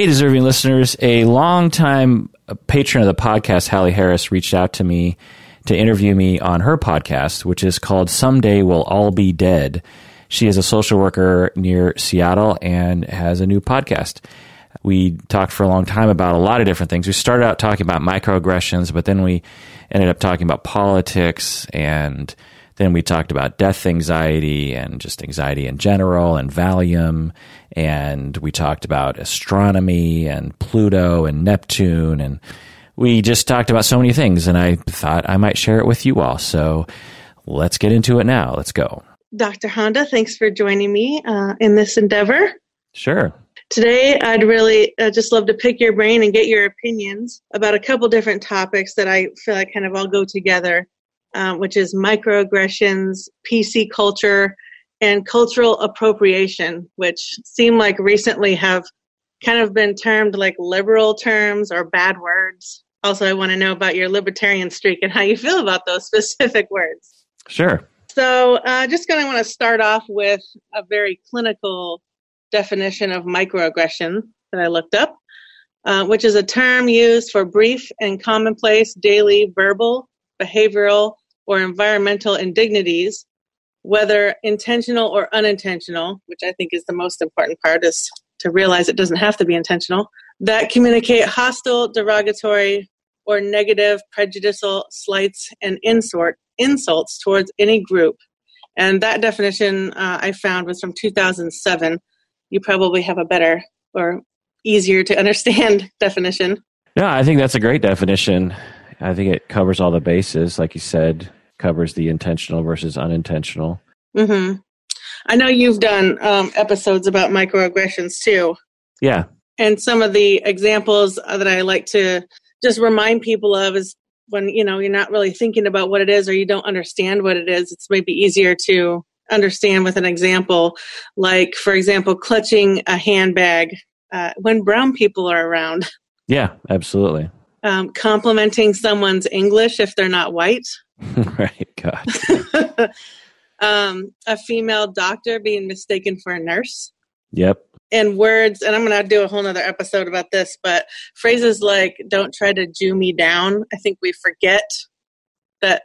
Hey, deserving listeners, a longtime uh, patron of the podcast, Halley Harris, reached out to me to interview me on her podcast, which is called Someday We'll All Be Dead. She is a social worker near Seattle and has a new podcast. We talked for a long time about a lot of different things. We started out talking about microaggressions, but then we ended up talking about politics and then we talked about death anxiety and just anxiety in general and Valium. And we talked about astronomy and Pluto and Neptune. And we just talked about so many things. And I thought I might share it with you all. So let's get into it now. Let's go. Dr. Honda, thanks for joining me uh, in this endeavor. Sure. Today, I'd really uh, just love to pick your brain and get your opinions about a couple different topics that I feel like kind of all go together um, which is microaggressions, PC culture, and cultural appropriation, which seem like recently have kind of been termed like liberal terms or bad words. Also, I want to know about your libertarian streak and how you feel about those specific words. Sure. So, uh, just going to want to start off with a very clinical definition of microaggression that I looked up, uh, which is a term used for brief and commonplace daily verbal, behavioral, or environmental indignities, whether intentional or unintentional, which I think is the most important part, is to realize it doesn't have to be intentional, that communicate hostile, derogatory, or negative, prejudicial slights and insult, insults towards any group. And that definition uh, I found was from 2007. You probably have a better or easier to understand definition. Yeah, I think that's a great definition. I think it covers all the bases, like you said, covers the intentional versus unintentional. Mm-hmm. I know you've done um, episodes about microaggressions too. Yeah. And some of the examples that I like to just remind people of is when you know you're not really thinking about what it is or you don't understand what it is. It's maybe easier to understand with an example, like for example, clutching a handbag uh, when brown people are around. Yeah, absolutely um, complimenting someone's English if they're not white. right, God. um, a female doctor being mistaken for a nurse. Yep. And words, and I'm going to do a whole other episode about this, but phrases like don't try to Jew me down. I think we forget that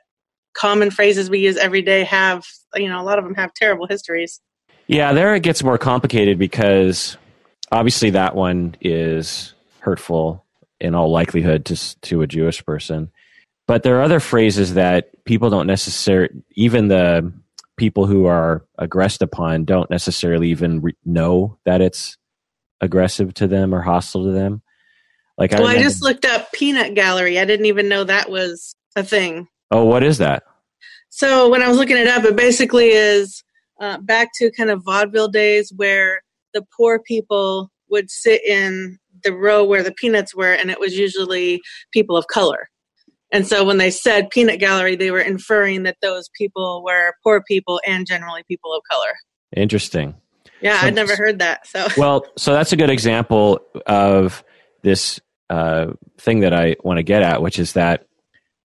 common phrases we use every day have, you know, a lot of them have terrible histories. Yeah, there it gets more complicated because obviously that one is hurtful in all likelihood to to a Jewish person. But there are other phrases that people don't necessarily, even the people who are aggressed upon, don't necessarily even re- know that it's aggressive to them or hostile to them. Like, I, well, I just looked up peanut gallery. I didn't even know that was a thing. Oh, what is that? So when I was looking it up, it basically is uh, back to kind of vaudeville days where the poor people would sit in the row where the peanuts were, and it was usually people of color. And so when they said peanut gallery, they were inferring that those people were poor people and generally people of color. Interesting. Yeah, so, I'd never heard that. So well, so that's a good example of this uh, thing that I want to get at, which is that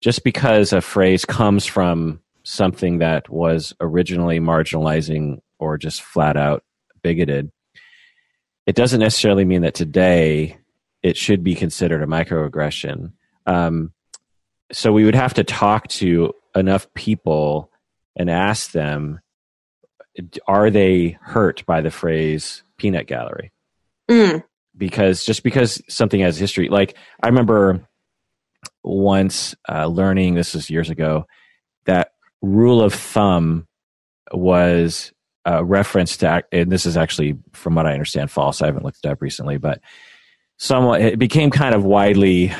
just because a phrase comes from something that was originally marginalizing or just flat out bigoted it doesn't necessarily mean that today it should be considered a microaggression. Um, so we would have to talk to enough people and ask them are they hurt by the phrase peanut gallery mm. because just because something has history like i remember once uh, learning this was years ago that rule of thumb was a reference to, and this is actually, from what I understand, false. I haven't looked it up recently, but somewhat it became kind of widely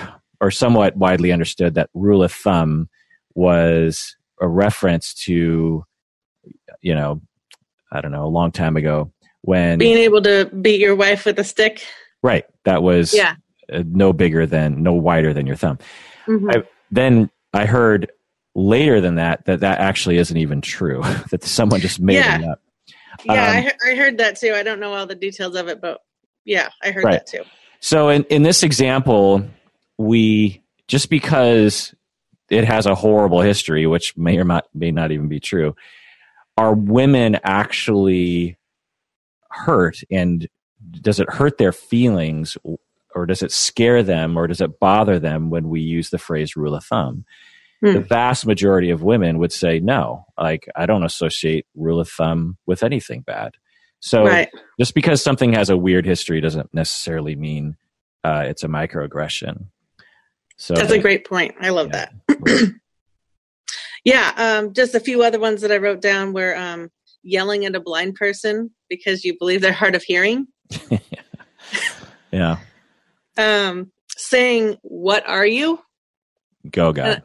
or somewhat widely understood that rule of thumb was a reference to, you know, I don't know, a long time ago when being able to beat your wife with a stick. Right. That was yeah. Uh, no bigger than, no wider than your thumb. Mm-hmm. I, then I heard later than that that that actually isn't even true. that someone just made yeah. it up. Yeah, um, I, he- I, heard that too. I don't know all the details of it, but yeah, I heard right. that too. So in, in this example, we just because it has a horrible history, which may or not, may not even be true, are women actually hurt and does it hurt their feelings or does it scare them or does it bother them when we use the phrase rule of thumb? Hmm. The vast majority of women would say no. Like I don't associate rule of thumb with anything bad. So right. just because something has a weird history doesn't necessarily mean uh, it's a microaggression. So that's a great point. I love yeah. that. yeah, um, just a few other ones that I wrote down were um, yelling at a blind person because you believe they're hard of hearing. yeah. Um, saying "What are you?" Go, God. Uh,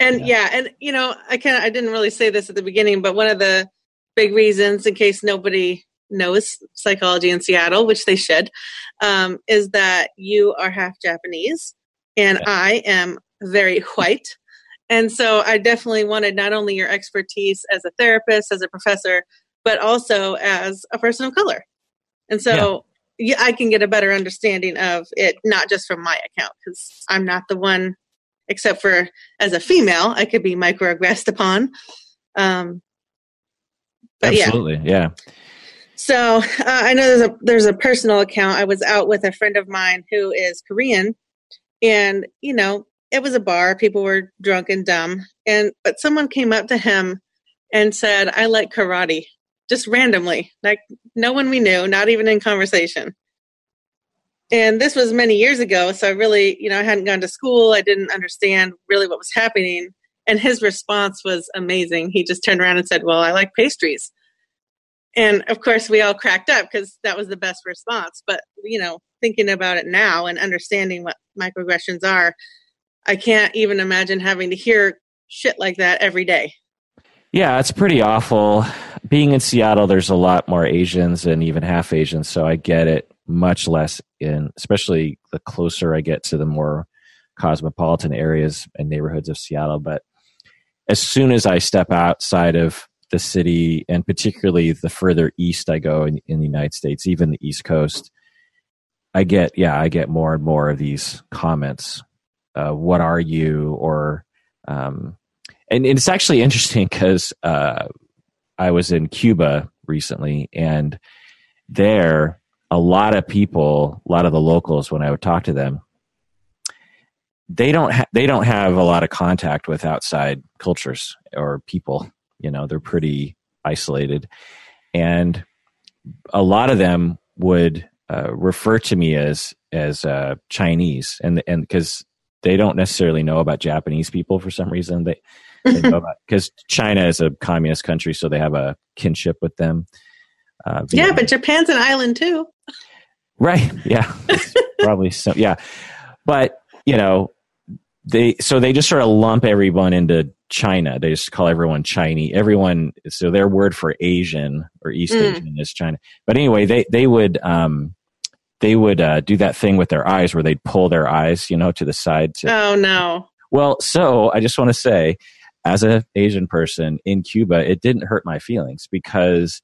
and yeah. yeah, and you know, I kind I didn't really say this at the beginning, but one of the big reasons, in case nobody knows psychology in Seattle, which they should, um, is that you are half Japanese and yeah. I am very white. And so I definitely wanted not only your expertise as a therapist, as a professor, but also as a person of color. And so yeah. I can get a better understanding of it, not just from my account, because I'm not the one, except for as a female, I could be microaggressed upon. Um, Absolutely, yeah. yeah. So uh, I know there's a there's a personal account. I was out with a friend of mine who is Korean, and you know it was a bar. People were drunk and dumb, and but someone came up to him and said, "I like karate," just randomly, like no one we knew, not even in conversation. And this was many years ago, so I really, you know, I hadn't gone to school. I didn't understand really what was happening. And his response was amazing. He just turned around and said, "Well, I like pastries." And of course, we all cracked up because that was the best response. But you know, thinking about it now and understanding what microaggressions are, I can't even imagine having to hear shit like that every day. Yeah, it's pretty awful. Being in Seattle, there's a lot more Asians and even half Asians, so I get it much less in, especially the closer I get to the more cosmopolitan areas and neighborhoods of Seattle. But as soon as I step outside of the city, and particularly the further east I go in, in the United States, even the East Coast, I get, yeah, I get more and more of these comments. Uh, what are you? Or, um, and, and it's actually interesting because uh, I was in Cuba recently, and there, a lot of people, a lot of the locals, when I would talk to them, they don't ha- they don't have a lot of contact with outside cultures or people. You know, they're pretty isolated, and a lot of them would uh, refer to me as as uh, Chinese, and and because they don't necessarily know about Japanese people for some reason. They, they know about because China is a communist country, so they have a kinship with them. Uh, yeah, but Japan's an island too. Right. Yeah. probably so. Yeah, but you know, they so they just sort of lump everyone into China. They just call everyone Chinese. Everyone. So their word for Asian or East mm. Asian is China. But anyway, they they would um, they would uh, do that thing with their eyes where they'd pull their eyes, you know, to the side. To, oh no! Well, so I just want to say, as an Asian person in Cuba, it didn't hurt my feelings because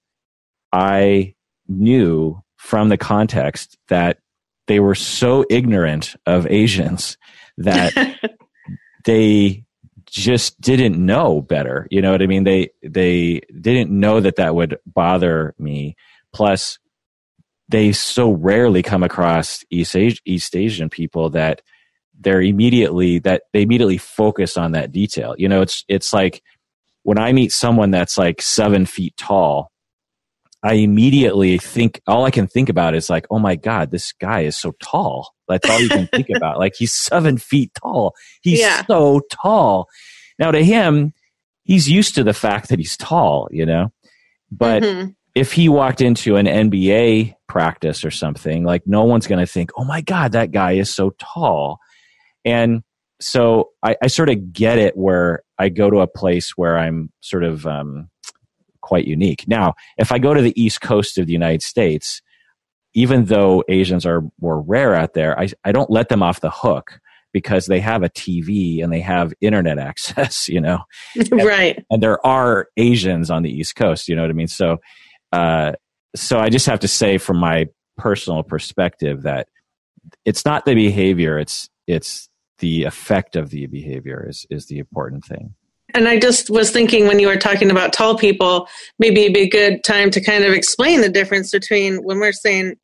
I knew from the context that they were so ignorant of Asians that they just didn't know better. You know what I mean? They they didn't know that that would bother me. Plus, they so rarely come across East, East Asian people that they're immediately that they immediately focus on that detail. You know, it's it's like when I meet someone that's like seven feet tall, I immediately think all I can think about is like, oh my god, this guy is so tall. That's all you can think about. Like he's seven feet tall. He's yeah. so tall. Now to him, he's used to the fact that he's tall. You know, but. Mm-hmm if he walked into an NBA practice or something, like no one's going to think, oh my God, that guy is so tall. And so I, I, sort of get it where I go to a place where I'm sort of um, quite unique. Now, if I go to the East Coast of the United States, even though Asians are more rare out there, I, I don't let them off the hook because they have a TV and they have internet access, you know? And, right. And there are Asians on the East Coast, you know what I mean? So uh, so I just have to say, from my personal perspective, that it's not the behavior; it's it's the effect of the behavior is is the important thing. And I just was thinking when you were talking about tall people, maybe it'd be a good time to kind of explain the difference between when we're saying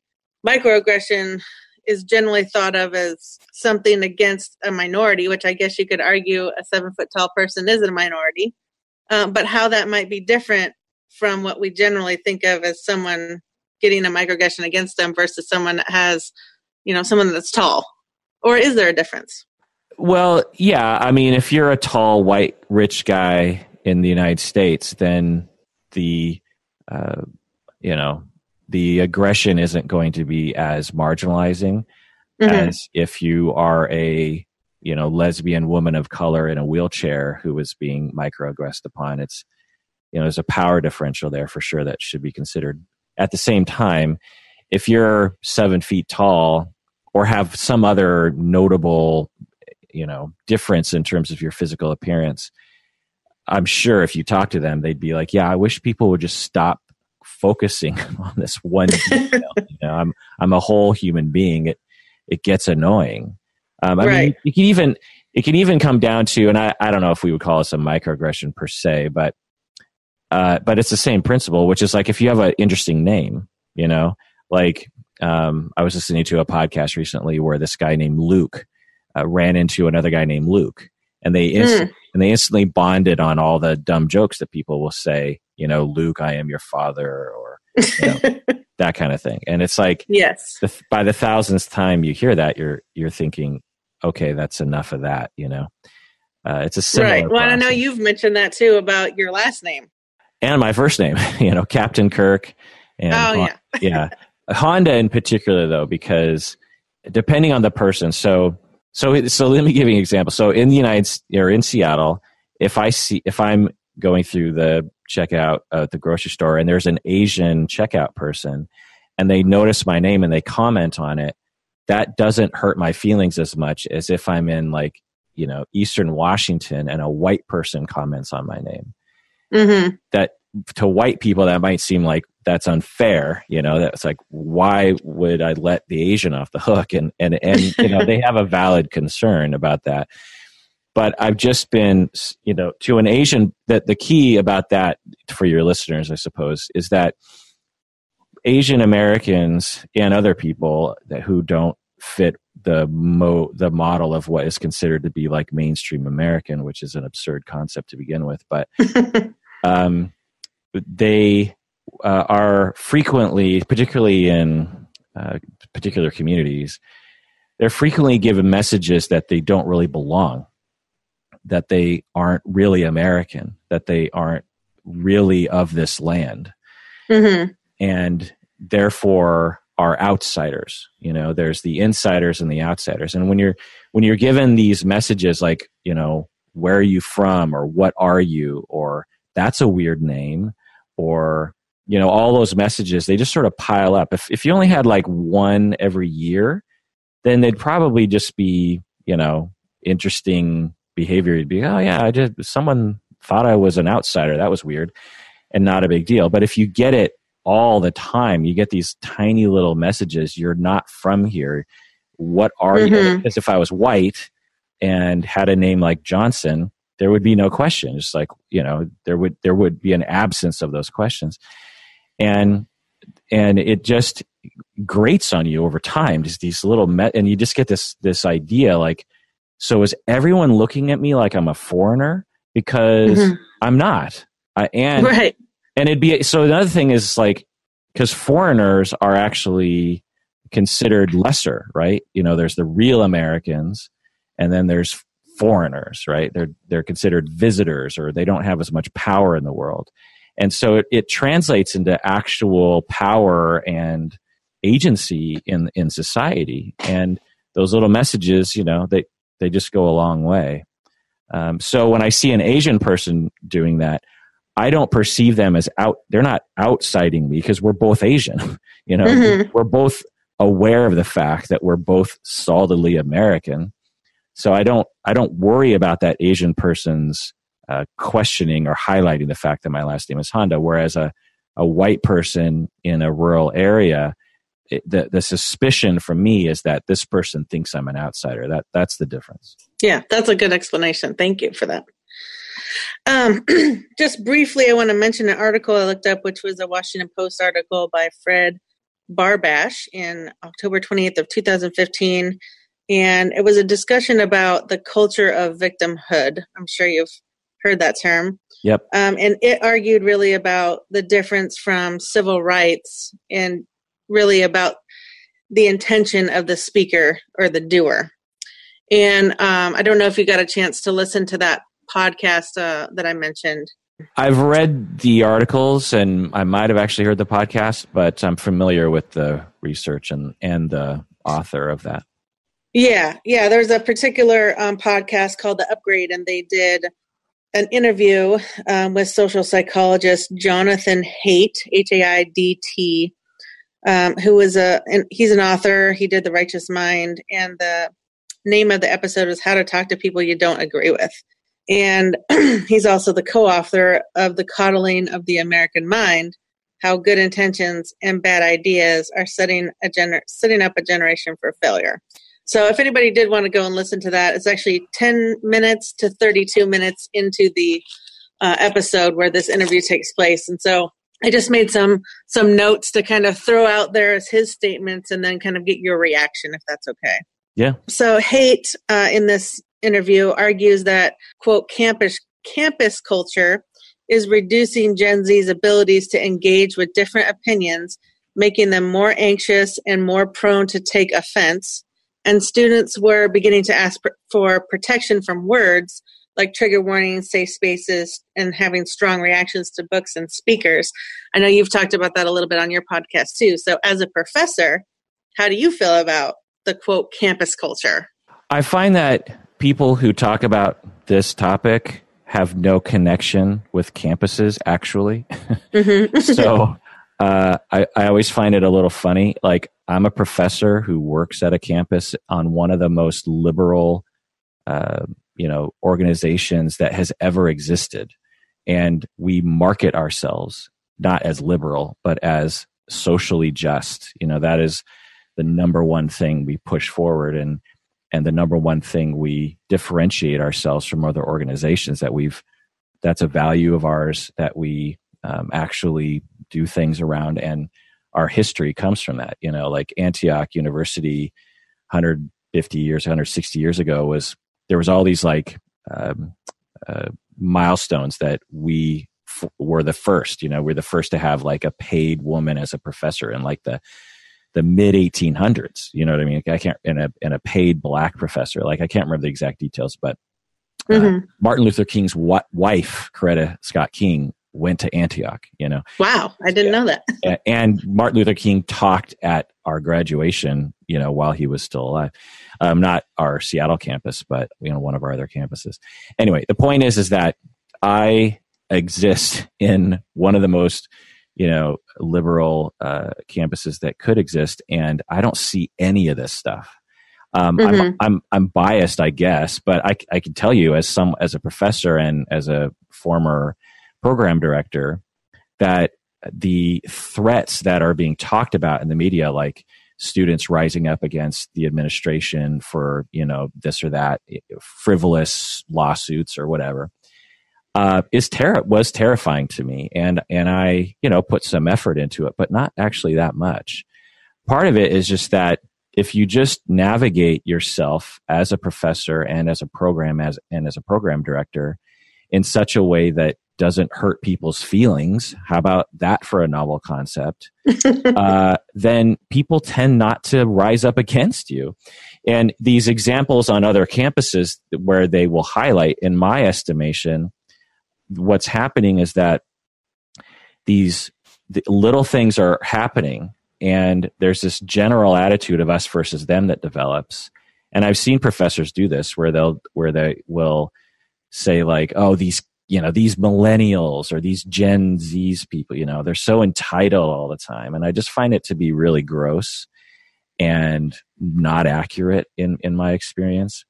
microaggression is generally thought of as something against a minority, which I guess you could argue a seven foot tall person is a minority, um, but how that might be different from what we generally think of as someone getting a microaggression against them versus someone that has, you know, someone that's tall. Or is there a difference? Well, yeah. I mean, if you're a tall, white, rich guy in the United States, then the, uh, you know, the aggression isn't going to be as marginalizing mm-hmm. as if you are a you know lesbian woman of color in a wheelchair who is being microaggressed upon it's you know there's a power differential there for sure that should be considered at the same time if you're seven feet tall or have some other notable you know difference in terms of your physical appearance i'm sure if you talk to them they'd be like yeah i wish people would just stop focusing on this one detail. you know, I'm I'm a whole human being. It it gets annoying. Um, I right. mean, you can even it can even come down to, and I, I don't know if we would call this a microaggression per se, but uh, but it's the same principle, which is like if you have an interesting name, you know, like um, I was listening to a podcast recently where this guy named Luke uh, ran into another guy named Luke, and they inst- mm. and they instantly bonded on all the dumb jokes that people will say you know, Luke, I am your father, or you know, that kind of thing. And it's like, yes, the, by the thousandth time you hear that, you're you're thinking, okay, that's enough of that. You know, uh, it's a similar. Right. Well, process. I know you've mentioned that too about your last name and my first name. You know, Captain Kirk. And oh yeah, yeah. Honda in particular, though, because depending on the person, so so so let me give you an example. So in the United or in Seattle, if I see if I'm going through the checkout at the grocery store and there's an Asian checkout person and they notice my name and they comment on it, that doesn't hurt my feelings as much as if I'm in like, you know, Eastern Washington and a white person comments on my name. Mm-hmm. That to white people, that might seem like that's unfair. You know, that's like, why would I let the Asian off the hook? And, and, and, you know, they have a valid concern about that but I've just been, you know, to an Asian. That the key about that for your listeners, I suppose, is that Asian Americans and other people that who don't fit the mo the model of what is considered to be like mainstream American, which is an absurd concept to begin with, but um, they uh, are frequently, particularly in uh, particular communities, they're frequently given messages that they don't really belong that they aren't really American, that they aren't really of this land. Mm-hmm. And therefore are outsiders. You know, there's the insiders and the outsiders. And when you're when you're given these messages like, you know, where are you from or what are you or that's a weird name or you know all those messages they just sort of pile up if if you only had like one every year then they'd probably just be you know interesting behavior, you'd be, oh yeah, I just someone thought I was an outsider. That was weird, and not a big deal. But if you get it all the time, you get these tiny little messages. You're not from here. What are mm-hmm. you? Because if I was white and had a name like Johnson, there would be no question. Just like you know, there would there would be an absence of those questions, and and it just grates on you over time. Just these little me- and you just get this this idea like so is everyone looking at me like I'm a foreigner? Because mm-hmm. I'm not. I, and right. and it'd be so another thing is like because foreigners are actually considered lesser, right? You know, there's the real Americans, and then there's foreigners, right? They're they're considered visitors, or they don't have as much power in the world, and so it, it translates into actual power and agency in in society. And those little messages, you know, they they just go a long way. Um, so when I see an Asian person doing that, I don't perceive them as out. They're not outsiding me because we're both Asian. you know, mm-hmm. we're both aware of the fact that we're both solidly American. So I don't I don't worry about that Asian person's uh, questioning or highlighting the fact that my last name is Honda. Whereas a a white person in a rural area it, the the suspicion from me is that this person thinks I'm an outsider. That that's the difference. Yeah, that's a good explanation. Thank you for that. Um, just briefly, I want to mention an article I looked up, which was a Washington Post article by Fred Barbash in October 28th of 2015. And it was a discussion about the culture of victimhood. I'm sure you've heard that term. Yep. Um, and it argued really about the difference from civil rights and really about the intention of the speaker or the doer. And um, I don't know if you got a chance to listen to that podcast uh, that I mentioned. I've read the articles and I might have actually heard the podcast, but I'm familiar with the research and, and the author of that. Yeah, yeah. There's a particular um, podcast called The Upgrade, and they did an interview um, with social psychologist Jonathan Haidt, H A I D T, um, who was a and he's an author. He did The Righteous Mind, and the name of the episode is How to Talk to People You Don't Agree with. And he's also the co-author of The Coddling of the American Mind: How Good Intentions and Bad Ideas Are Setting a gener- setting up a generation for failure. So if anybody did want to go and listen to that, it's actually 10 minutes to 32 minutes into the uh, episode where this interview takes place. And so I just made some some notes to kind of throw out there as his statements and then kind of get your reaction if that's okay. Yeah. So hate uh, in this interview argues that quote campus campus culture is reducing Gen Z's abilities to engage with different opinions, making them more anxious and more prone to take offense and students were beginning to ask for protection from words like trigger warnings, safe spaces, and having strong reactions to books and speakers. I know you've talked about that a little bit on your podcast too. So, as a professor, how do you feel about the quote campus culture? I find that people who talk about this topic have no connection with campuses, actually. Mm-hmm. so, uh, I, I always find it a little funny. Like, I'm a professor who works at a campus on one of the most liberal, uh, you know, organizations that has ever existed, and we market ourselves not as liberal but as socially just. You know, that is the number one thing we push forward, and and the number one thing we differentiate ourselves from other organizations that we've. That's a value of ours that we um, actually do things around and our history comes from that. You know, like Antioch University, 150 years, 160 years ago was there was all these like um, uh, milestones that we f- were the first. You know, we're the first to have like a paid woman as a professor in like the the mid 1800s. You know what I mean? I can't in a in a paid black professor. Like I can't remember the exact details, but uh, mm-hmm. Martin Luther King's wife, Coretta Scott King, went to Antioch, you know. Wow, I didn't yeah. know that. and Martin Luther King talked at our graduation, you know, while he was still alive. Um, not our Seattle campus, but you know, one of our other campuses. Anyway, the point is, is that I exist in one of the most, you know, liberal uh, campuses that could exist, and I don't see any of this stuff. Um, mm-hmm. I'm, I'm I'm biased, I guess, but I I can tell you as some as a professor and as a former program director that the threats that are being talked about in the media, like students rising up against the administration for you know this or that frivolous lawsuits or whatever, uh, is ter- was terrifying to me, and and I you know put some effort into it, but not actually that much. Part of it is just that if you just navigate yourself as a professor and as a program as and as a program director in such a way that doesn't hurt people's feelings, how about that for a novel concept? uh, then people tend not to rise up against you. And these examples on other campuses where they will highlight, in my estimation, what's happening is that these the little things are happening, and there's this general attitude of us versus them that develops. And I've seen professors do this where they'll where they will say like, "Oh, these you know these millennials or these gen z's people you know they're so entitled all the time. And i just find it to be really gross and not accurate in in my experience.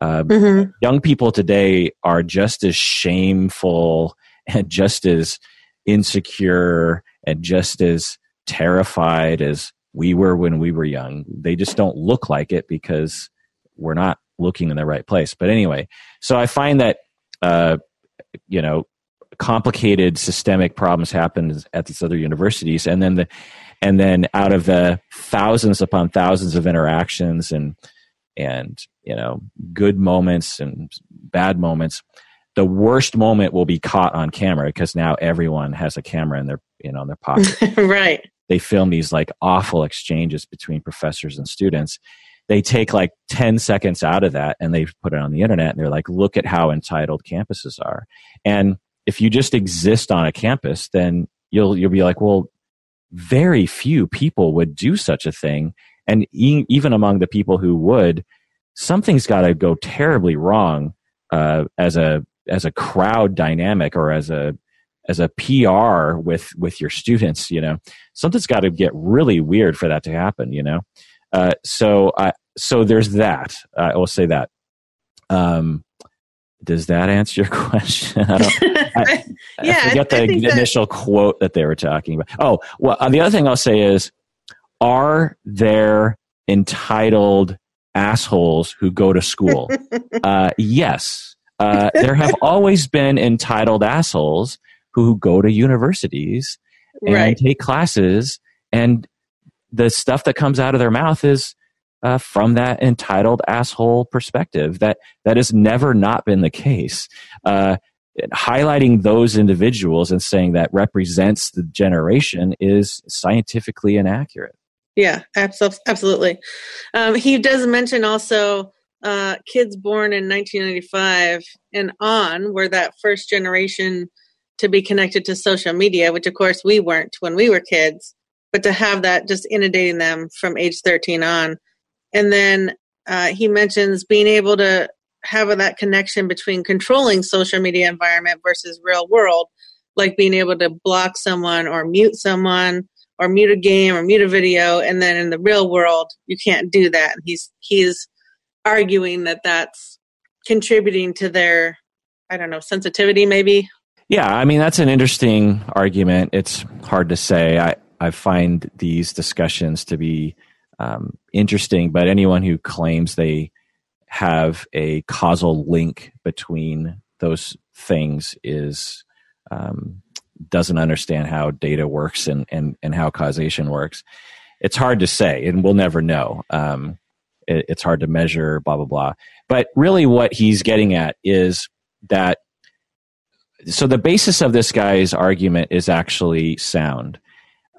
Uh, mm-hmm. young people today are just as shameful and just as insecure and just as terrified as we were when we were young. They just don't look like it because we're not looking in the right place. But anyway so i find that uh, you know complicated systemic problems happen at these other universities. And then the and then out of the thousands upon thousands of interactions and and you know good moments and bad moments the worst moment will be caught on camera because now everyone has a camera in their you know in their pocket. Right. They film these like awful exchanges between professors and students they take like 10 seconds out of that and they put it on the internet and they're like look at how entitled campuses are. And if you just exist on a campus then you'll you'll be like well very few people would do such a thing. And e- even among the people who would something's got to go terribly wrong uh, as a as a crowd dynamic or as a as a PR with with your students, you know, something's got to get really weird for that to happen, you know. Uh, so I so there's that. I will say that. Um, does that answer your question? I. I, yeah, I forget the initial that... quote that they were talking about. Oh, well, uh, the other thing I'll say is, are there entitled assholes who go to school? uh, yes, uh, there have always been entitled assholes who go to universities and right. take classes, and the stuff that comes out of their mouth is uh, from that entitled asshole perspective. That that has never not been the case. Uh, highlighting those individuals and saying that represents the generation is scientifically inaccurate. Yeah, absolutely. Um, he does mention also uh, kids born in 1995 and on were that first generation to be connected to social media, which of course we weren't when we were kids, but to have that just inundating them from age 13 on. And then uh, he mentions being able to have that connection between controlling social media environment versus real world, like being able to block someone or mute someone or mute a game or mute a video. And then in the real world, you can't do that. And he's, he's arguing that that's contributing to their, I don't know, sensitivity maybe. Yeah, I mean, that's an interesting argument. It's hard to say. I, I find these discussions to be um, interesting, but anyone who claims they have a causal link between those things is um, doesn't understand how data works and, and, and how causation works. It's hard to say, and we'll never know. Um, it, it's hard to measure, blah, blah, blah. But really, what he's getting at is that so the basis of this guy's argument is actually sound.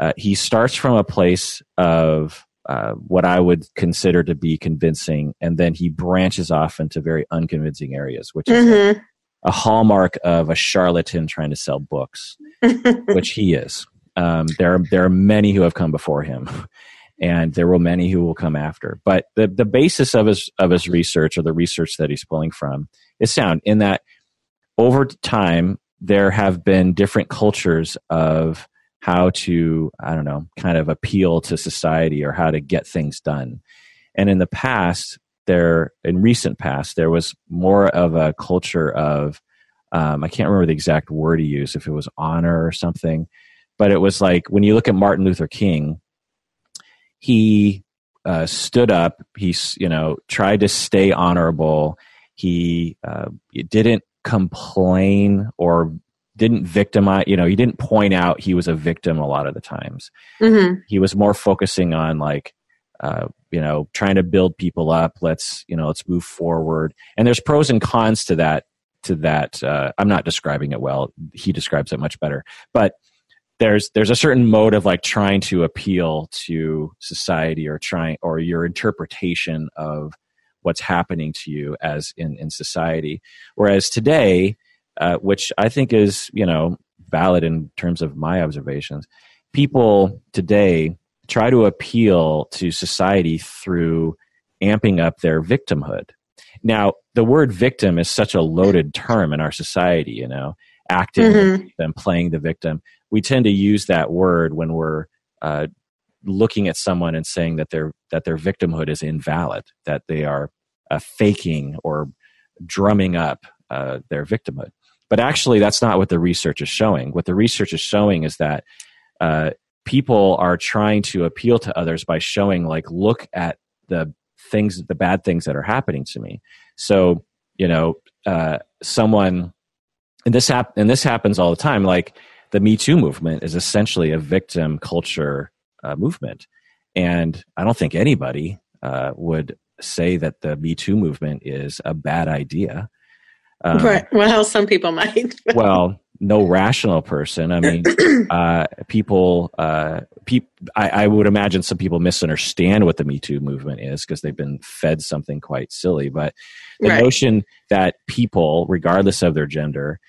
Uh, he starts from a place of uh, what I would consider to be convincing, and then he branches off into very unconvincing areas, which is mm-hmm. a, a, hallmark of a charlatan trying to sell books, which he is. Um, there, are, there are many who have come before him, and there will many who will come after. But the the basis of his of his research, or the research that he's pulling from, is sound in that over time there have been different cultures of how to i don't know kind of appeal to society or how to get things done. And in the past there in recent past there was more of a culture of um, i can't remember the exact word he used if it was honor or something but it was like when you look at martin luther king he uh, stood up he's you know tried to stay honorable. He uh, didn't complain or didn't victimize you know he didn't point out he was a victim a lot of the times. Mm-hmm. he was more focusing on like uh, you know trying to build people up. Let's you know let's move forward. And there's pros and cons to that to that uh, i'm not describing it well. He describes it much better. But there's there's a certain mode of like trying to appeal to society or trying or your interpretation of what's happening to you as in in society. Whereas today uh, which I think is you know valid in terms of my observations. People today try to appeal to society through amping up their victimhood. Now, the word victim is such a loaded term in our society, you know, acting mm-hmm. and playing the victim. We tend to use that word when we're uh, looking at someone and saying that their that their victimhood is invalid, that they are uh, faking or drumming up uh, their victimhood. But actually, that's not what the research is showing. What the research is showing is that uh, people are trying to appeal to others by showing, like, look at the things, the bad things that are happening to me. So, you know, uh, someone, and this hap- and this happens all the time. Like the Me Too movement is essentially a victim culture uh, movement. And I don't think anybody uh, would say that the Me Too movement is a bad idea. Um, right. Well, some people might. well, no rational person. I mean, uh, people, uh, I, I, would imagine some people misunderstand what the Me Too movement is because they've been fed something quite silly. But the right. notion that people, regardless of their gender,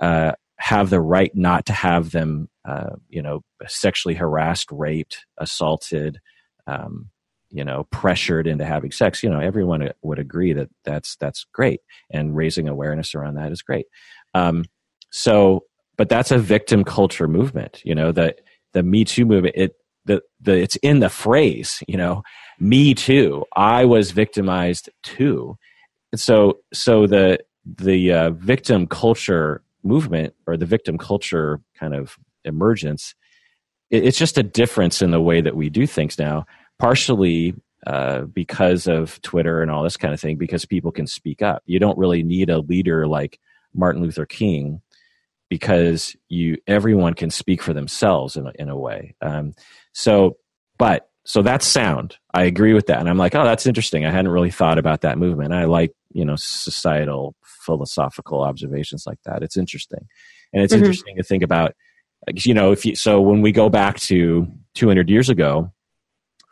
uh, have the right not to have them, uh, you know, sexually harassed, raped, assaulted, um, you know pressured into having sex you know everyone would agree that that's that's great. And raising awareness around that is great. Um, so but that's a victim culture movement you know the the me too movement it the the it's in the phrase you know me too i was victimized too. And so so the the uh, victim culture movement or the victim culture kind of emergence it, it's just a difference in the way that we do things now partially uh, because of Twitter and all this kind of thing, because people can speak up. You don't really need a leader like Martin Luther King because you everyone can speak for themselves in a, in a way. Um, so, but so that's sound. I agree with that, and I'm like, oh, that's interesting. I hadn't really thought about that movement. I like you know societal philosophical observations like that. It's interesting, and it's mm-hmm. interesting to think about. You know, if you so when we go back to 200 years ago,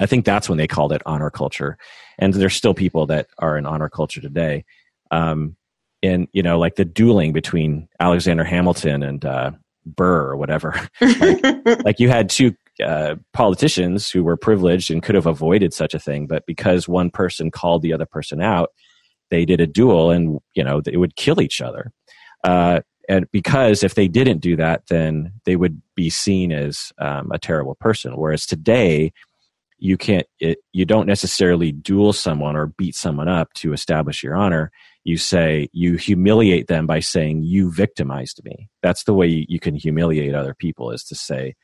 I think that's when they called it honor culture. And there's still people that are in honor culture today. Um, and, you know, like the dueling between Alexander Hamilton and uh, Burr or whatever. like, like, you had two uh, politicians who were privileged and could have avoided such a thing, but because one person called the other person out, they did a duel and, you know, they would kill each other. Uh, and because if they didn't do that, then they would be seen as um, a terrible person. Whereas today, you can't it, you don't necessarily duel someone or beat someone up to establish your honor you say you humiliate them by saying you victimized me that's the way you, you can humiliate other people is to say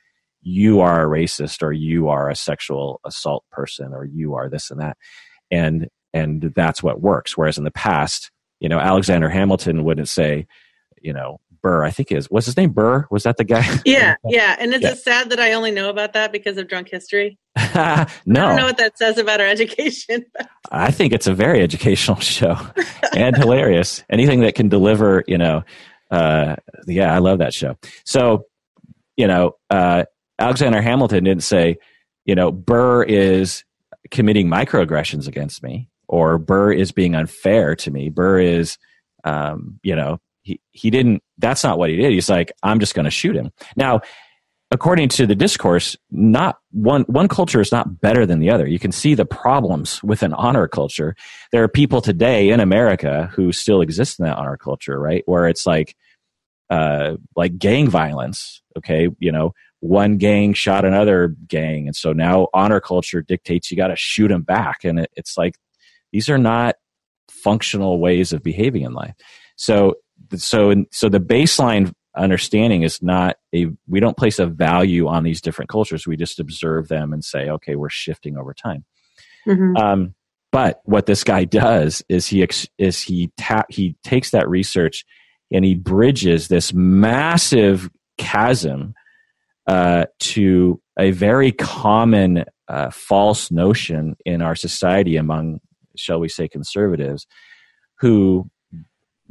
you are a racist or you are a sexual assault person or you are this and that and and that's what works whereas in the past you know alexander hamilton wouldn't say you know Burr, I think is was his name Burr? Was that the guy? Yeah, yeah. And is yeah. it sad that I only know about that because of drunk history? no, I don't know what that says about our education. I think it's a very educational show and hilarious. Anything that can deliver, you know, uh, yeah, I love that show. So, you know, uh, Alexander Hamilton didn't say, you know, Burr is committing microaggressions against me, or Burr is being unfair to me. Burr is, um, you know, he, he didn't that's not what he did he's like i'm just going to shoot him now according to the discourse not one one culture is not better than the other. You can see the problems with an honor culture. There are people today in america who still exist in that honor culture right? Where it's like uh like gang violence okay? You know one gang shot another gang. And so now honor culture dictates you got to shoot them back. And it, it's like these are not functional ways of behaving in life. So so so the baseline understanding is not a we don't place a value on these different cultures we just observe them and say okay we're shifting over time mm-hmm. um, but what this guy does is he is he ta- he takes that research and he bridges this massive chasm uh, to a very common uh, false notion in our society among shall we say conservatives who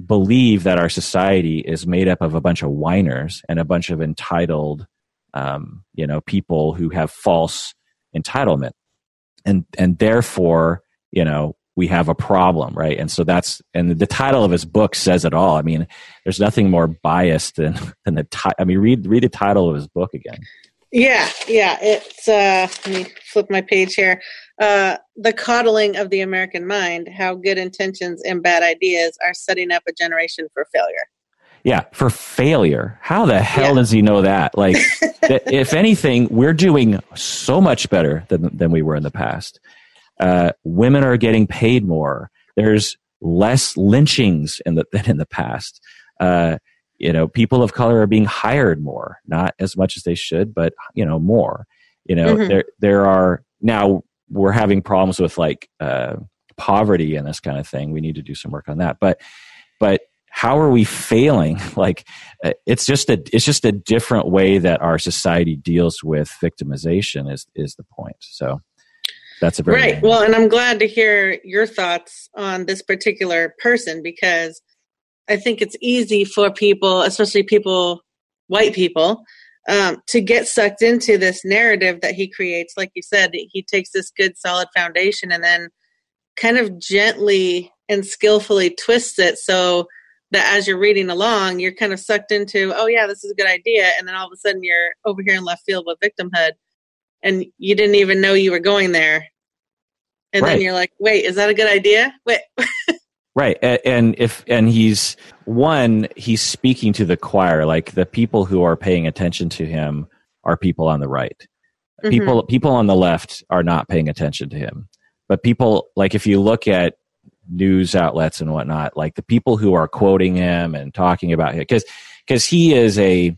believe that our society is made up of a bunch of whiners and a bunch of entitled, um, you know, people who have false entitlement, and and therefore, you know, we have a problem, right? And so that's and the title of his book says it all. I mean, there's nothing more biased than than the title. I mean, read read the title of his book again. Yeah, yeah. It's uh, let me flip my page here uh, the coddling of the American mind, how good intentions and bad ideas are setting up a generation for failure. Yeah, for failure. How the hell yeah. does he know that? Like, if anything, we're doing so much better than than we were in the past. Uh, women are getting paid more. There's less lynchings in the, than in the past. Uh, you know, people of color are being hired more, not as much as they should, but you know, more. You know, mm-hmm. there there are now we're having problems with like uh, poverty and this kind of thing. We need to do some work on that. But but how are we failing like uh, it's just a it's just a different way that our society deals with victimization is is the point so that's a very right well and i'm glad to hear your thoughts on this particular person because i think it's easy for people especially people white people um, to get sucked into this narrative that he creates like you said he takes this good solid foundation and then kind of gently and skillfully twists it so that as you're reading along, you're kind of sucked into, oh yeah, this is a good idea, and then all of a sudden you're over here in left field with victimhood, and you didn't even know you were going there, and right. then you're like, wait, is that a good idea? Wait. right, and if and he's one, he's speaking to the choir, like the people who are paying attention to him are people on the right. Mm-hmm. People people on the left are not paying attention to him. But people like if you look at news outlets and whatnot, like the people who are quoting him and talking about him, because because he is a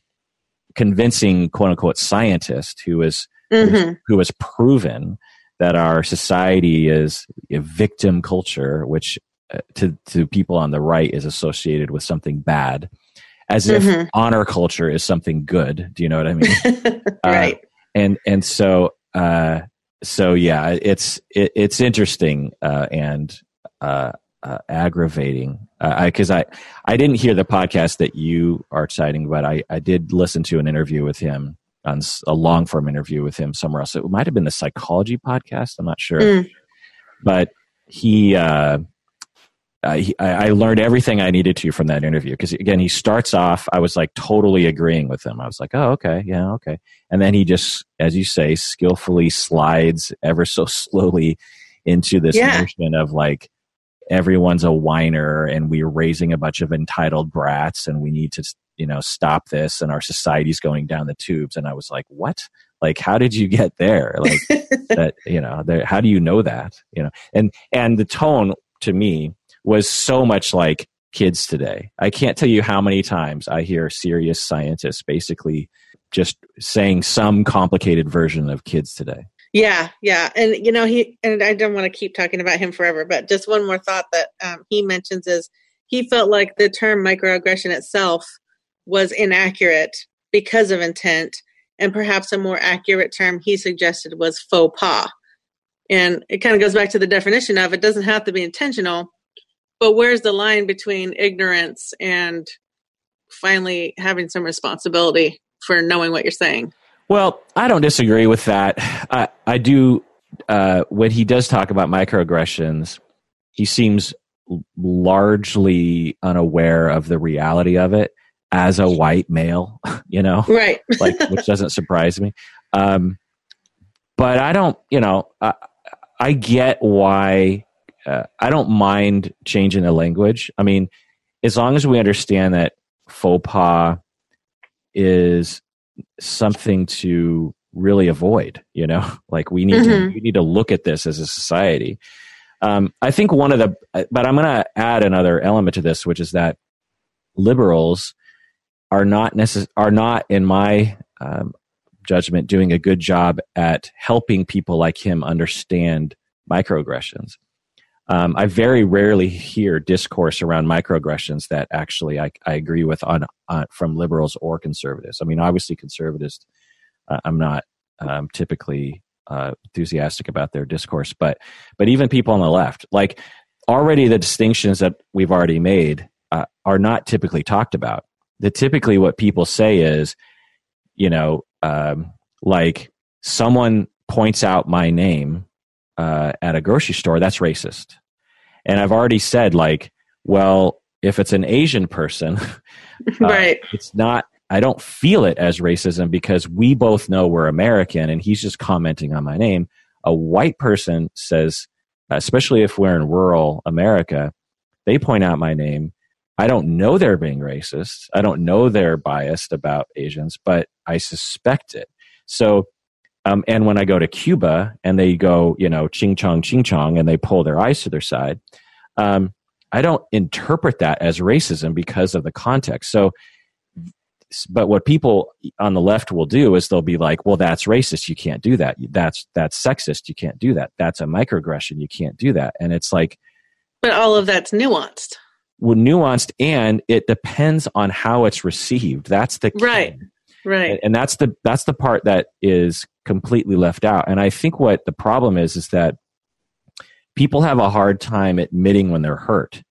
convincing quote unquote scientist who is mm-hmm. who has proven that our society is a victim culture, which to to people on the right is associated with something bad, as mm-hmm. if honor culture is something good. Do you know what I mean? right. Uh, and and so uh, so yeah, it's it, it's interesting uh, and uh, uh, aggravating because uh, I, I, I didn't hear the podcast that you are citing, but I, I did listen to an interview with him on a long form interview with him somewhere else. It might have been the psychology podcast. I'm not sure, mm. but he, uh, he, I learned everything I needed to from that interview. Because again, he starts off. I was like totally agreeing with him. I was like, "Oh, okay, yeah, okay," and then he just, as you say, skillfully slides ever so slowly into this yeah. notion of like, everyone's a whiner and we're raising a bunch of entitled brats and we need to you know stop this and our society's going down the tubes. And i was like what? Like how did you get there? Like that you know there, how do you know that? You know? And and the tone to me was so much like kids today. I can't tell you how many times i hear serious scientists basically just saying some complicated version of kids today. Yeah, yeah, and you know he and I don't want to keep talking about him forever, but just one more thought that um, he mentions is he felt like the term microaggression itself was inaccurate because of intent, and perhaps a more accurate term he suggested was faux pas. And it kind of goes back to the definition of it doesn't have to be intentional, but where's the line between ignorance and finally having some responsibility for knowing what you're saying? Well, I don't disagree with that. I, I do, uh, when he does talk about microaggressions, he seems largely unaware of the reality of it as a white male, you know? Right. like, which doesn't surprise me. Um, but I don't, you know, I, I get why, uh, I don't mind changing the language. I mean, as long as we understand that faux pas is something to really avoid you know like we need mm-hmm. to we need to look at this as a society um, i think one of the but i'm going to add another element to this which is that liberals are not necess- are not in my um, judgment doing a good job at helping people like him understand microaggressions um, I very rarely hear discourse around microaggressions that actually I, I agree with on, on, from liberals or conservatives. I mean, obviously conservatives, uh, I'm not um, typically uh, enthusiastic about their discourse, but but even people on the left, like already the distinctions that we've already made uh, are not typically talked about. The typically what people say is, you know, um, like someone points out my name uh, at a grocery store, that's racist. And I've already said, like, well, if it's an Asian person, uh, right, it's not. I don't feel it as racism because we both know we're American, and he's just commenting on my name. A white person says, especially if we're in rural America, they point out my name. I don't know they're being racist. I don't know they're biased about Asians, but I suspect it. So um, and when I go to Cuba and they go, you know, ching chong, ching chong, and they pull their eyes to their side, um, I don't interpret that as racism because of the context. So, but what people on the left will do is they'll be like, well, that's racist. You can't do that. That's, that's sexist. You can't do that. That's a microaggression. You can't do that. And it's like, but all of that's nuanced. nuanced and it depends on how it's received. That's the key. right, right, and that's the that's the part that is completely left out. And I think what the problem is is that people have a hard time admitting when they're hurt.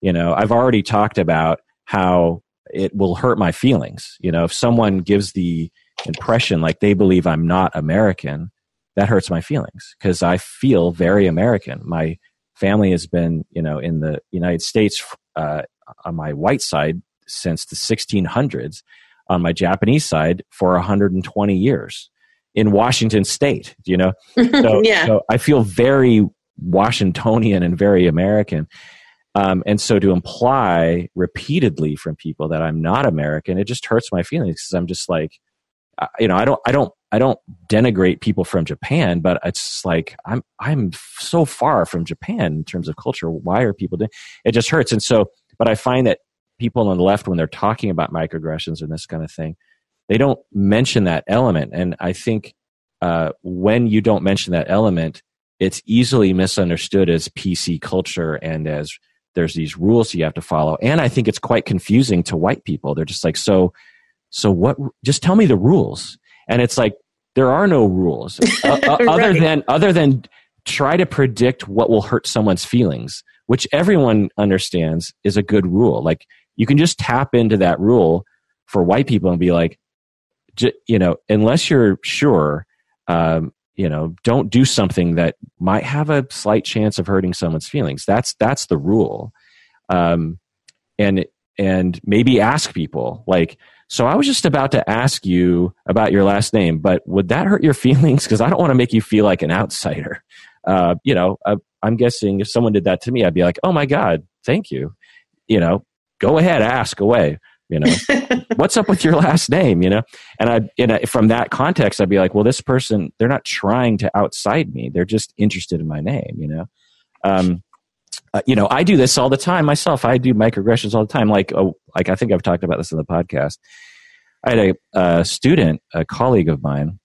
You know, I've already talked about how it will hurt my feelings. You know, if someone gives the impression like they believe I'm not American, that hurts my feelings because I feel very American. My family has been, you know, in the United States uh, on my white side since the 1600s, on my Japanese side for 120 years in Washington State. You know, so, yeah. so I feel very Washingtonian and very American. Um, and so to imply repeatedly from people that I'm not American, it just hurts my feelings because I'm just like, you know, I don't, I don't, I don't denigrate people from Japan, but it's like I'm, I'm so far from Japan in terms of culture. Why are people doing? It just hurts. And so, but I find that people on the left, when they're talking about microaggressions and this kind of thing, they don't mention that element. And I think uh, when you don't mention that element, it's easily misunderstood as PC culture and as there's these rules you have to follow. And I think it's quite confusing to white people. They're just like, so so what just tell me the rules and it's like there are no rules uh, uh, other than other than try to predict what will hurt someone's feelings which everyone understands is a good rule like you can just tap into that rule for white people and be like you know unless you're sure um, you know don't do something that might have a slight chance of hurting someone's feelings that's that's the rule um, and and maybe ask people like so I was just about to ask you about your last name, but would that hurt your feelings? Because I don't want to make you feel like an outsider. Uh, you know, I, I'm guessing if someone did that to me, I'd be like, oh my God, thank you. You know, go ahead, ask away. You know, what's up with your last name? You know, and I, in a, from that context, I'd be like, well, this person, they're not trying to outside me. They're just interested in my name. You know, um, uh, you know, I do this all the time myself. I do microaggressions all the time. Like, oh, like I think I've talked about this in the podcast. I had a, a student, a colleague of mine,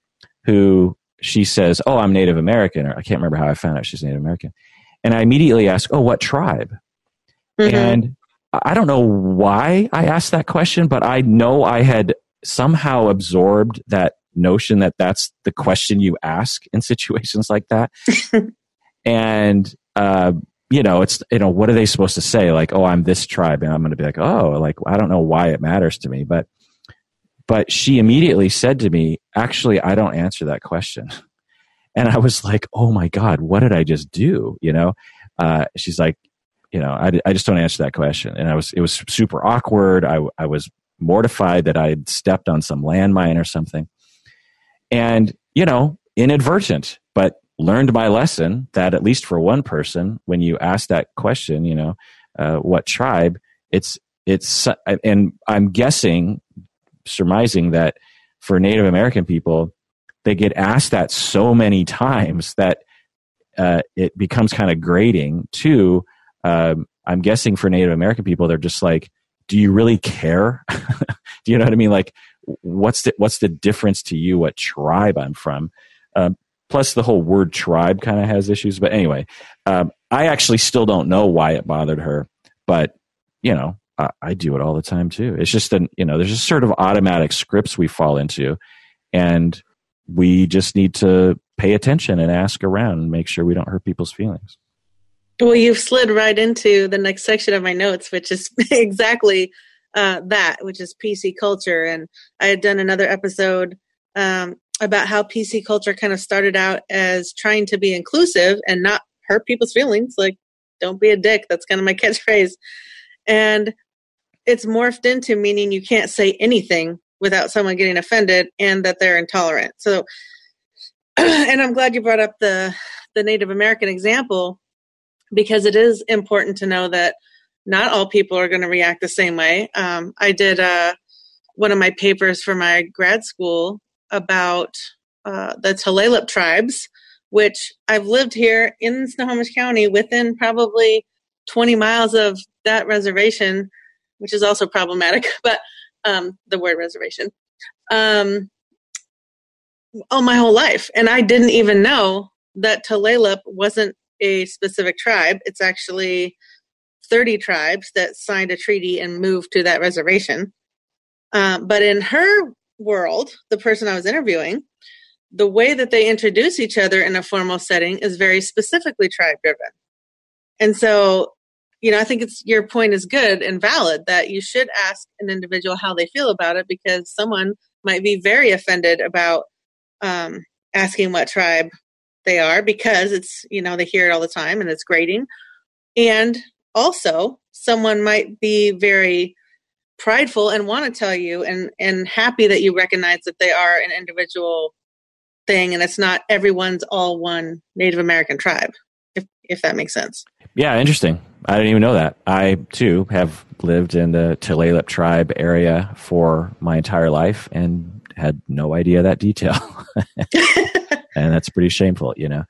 who she says, "Oh, I'm Native American," or I can't remember how I found out she's Native American, and I immediately ask, "Oh, what tribe?" Mm-hmm. And I don't know why I asked that question, but I know I had somehow absorbed that notion that that's the question you ask in situations like that. and uh, you know, it's, you know, what are they supposed to say? Like, oh, I'm this tribe. And I'm going to be like, oh, like, I don't know why it matters to me. But, but she immediately said to me, actually, I don't answer that question. And I was like, oh my God, what did I just do? You know, uh, she's like, you know, I, I just don't answer that question. And I was, it was super awkward. I, I was mortified that I had stepped on some landmine or something. And, you know, inadvertent, but learned my lesson that at least for one person, when you ask that question, you know, uh, what tribe, it's it's and I'm guessing, surmising that for Native American people, they get asked that so many times that uh, it becomes kind of grating. Too, um, I'm guessing for Native American people, they're just like, "Do you really care? Do you know what I mean? Like, what's the what's the difference to you? What tribe I'm from?" Um, plus the whole word tribe kind of has issues but anyway um, i actually still don't know why it bothered her but you know I, do it all the time too it's just an you know there's just sort of automatic scripts we fall into and we just need to pay attention and ask around and make sure we don't hurt people's feelings well you've slid right into the next section of my notes which is exactly uh, that which is pc culture and i had done another episode um, about how PC culture kind of started out as trying to be inclusive and not hurt people's feelings. Like, don't be a dick. That's kind of my catchphrase. And it's morphed into meaning you can't say anything without someone getting offended and that they're intolerant. So, and I'm glad you brought up the the Native American example because it is important to know that not all people are going to react the same way. Um, I did uh, one of my papers for my grad school about uh, the Tulalip tribes, which I've lived here in Snohomish County within probably 20 miles of that reservation, which is also problematic, but um, the word reservation, um, all my whole life. And I didn't even know that Tulalip wasn't a specific tribe. It's actually 30 tribes that signed a treaty and moved to that reservation. Um, but in her world, the person I was interviewing, the way that they introduce each other in a formal setting is very specifically tribe driven. And so, you know, I think it's your point is good and valid that you should ask an individual how they feel about it because someone might be very offended about um, asking what tribe they are because it's, you know, they hear it all the time and it's grating. And also, someone might be very prideful and want to tell you and and happy that you recognize that they are an individual thing and it's not everyone's all one Native American tribe, if if that makes sense. Yeah, interesting. I didn't even know that. I too have lived in the Tulalip tribe area for my entire life and had no idea that detail. and that's pretty shameful, you know.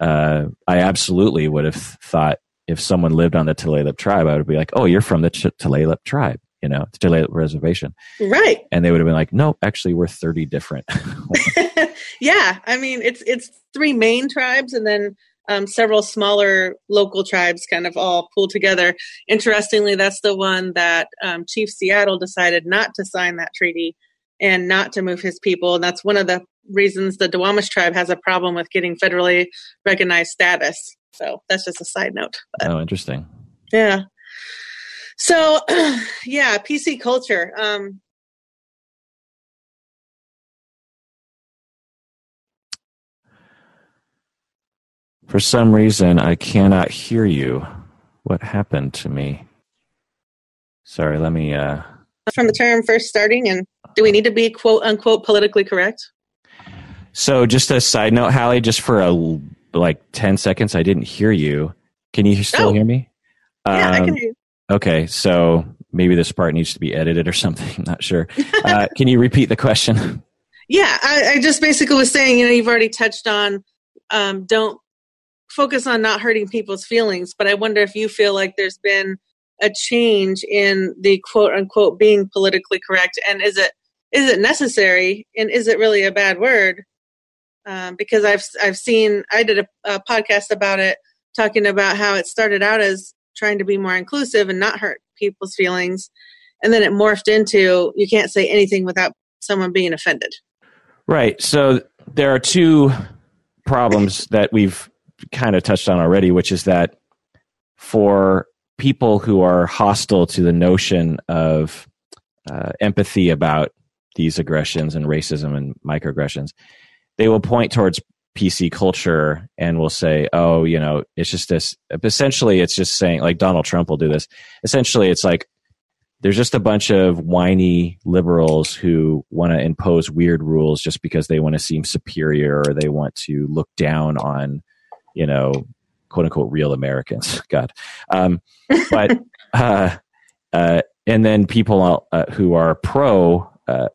Uh, I absolutely would have thought if someone lived on the Tulalip tribe, I would be like, "Oh, you're from the Tulalip tribe." you know, Tulalip reservation. Right. And they would have been like, no, actually we're 30 different. yeah. I mean, it's, it's three main tribes and then um, several smaller local tribes kind of all pulled together. Interestingly, that's the one that um, Chief Seattle decided not to sign that treaty and not to move his people. And that's one of the reasons the Duwamish tribe has a problem with getting federally recognized status. So that's just a side note. But, oh, interesting. Yeah. So, yeah, PC culture. Um, For some reason, I cannot hear you. What happened to me? Sorry, let me. Uh... From the term first starting, and do we need to be quote unquote politically correct? So, just a side note, Halley, just for a like ten seconds, I didn't hear you. Can you still oh. hear me? Yeah, um, I can um, hear you. Okay, so maybe this part needs to be edited or something. I'm not sure. Uh, can you repeat the question? Yeah, I, I, just basically was saying, you know, you've already touched on um, don't focus on not hurting people's feelings, but I wonder if you feel like there's been a change in the quote unquote being politically correct, and is it is it necessary, and is it really a bad word? Um, because I've I've seen I did a, a podcast about it, talking about how it started out as trying to be more inclusive and not hurt people's feelings. And then it morphed into you can't say anything without someone being offended. Right. So there are two problems that we've kind of touched on already, which is that for people who are hostile to the notion of uh, empathy about these aggressions and racism and microaggressions, they will point towards PC culture and will say, oh, you know, it's just this. Essentially, it's just saying, like Donald Trump will do this. Essentially, it's like there's just a bunch of whiny liberals who want to impose weird rules just because they want to seem superior or they want to look down on, you know, quote unquote real Americans. God. Um, but, uh, uh, and then people uh, who are pro uh,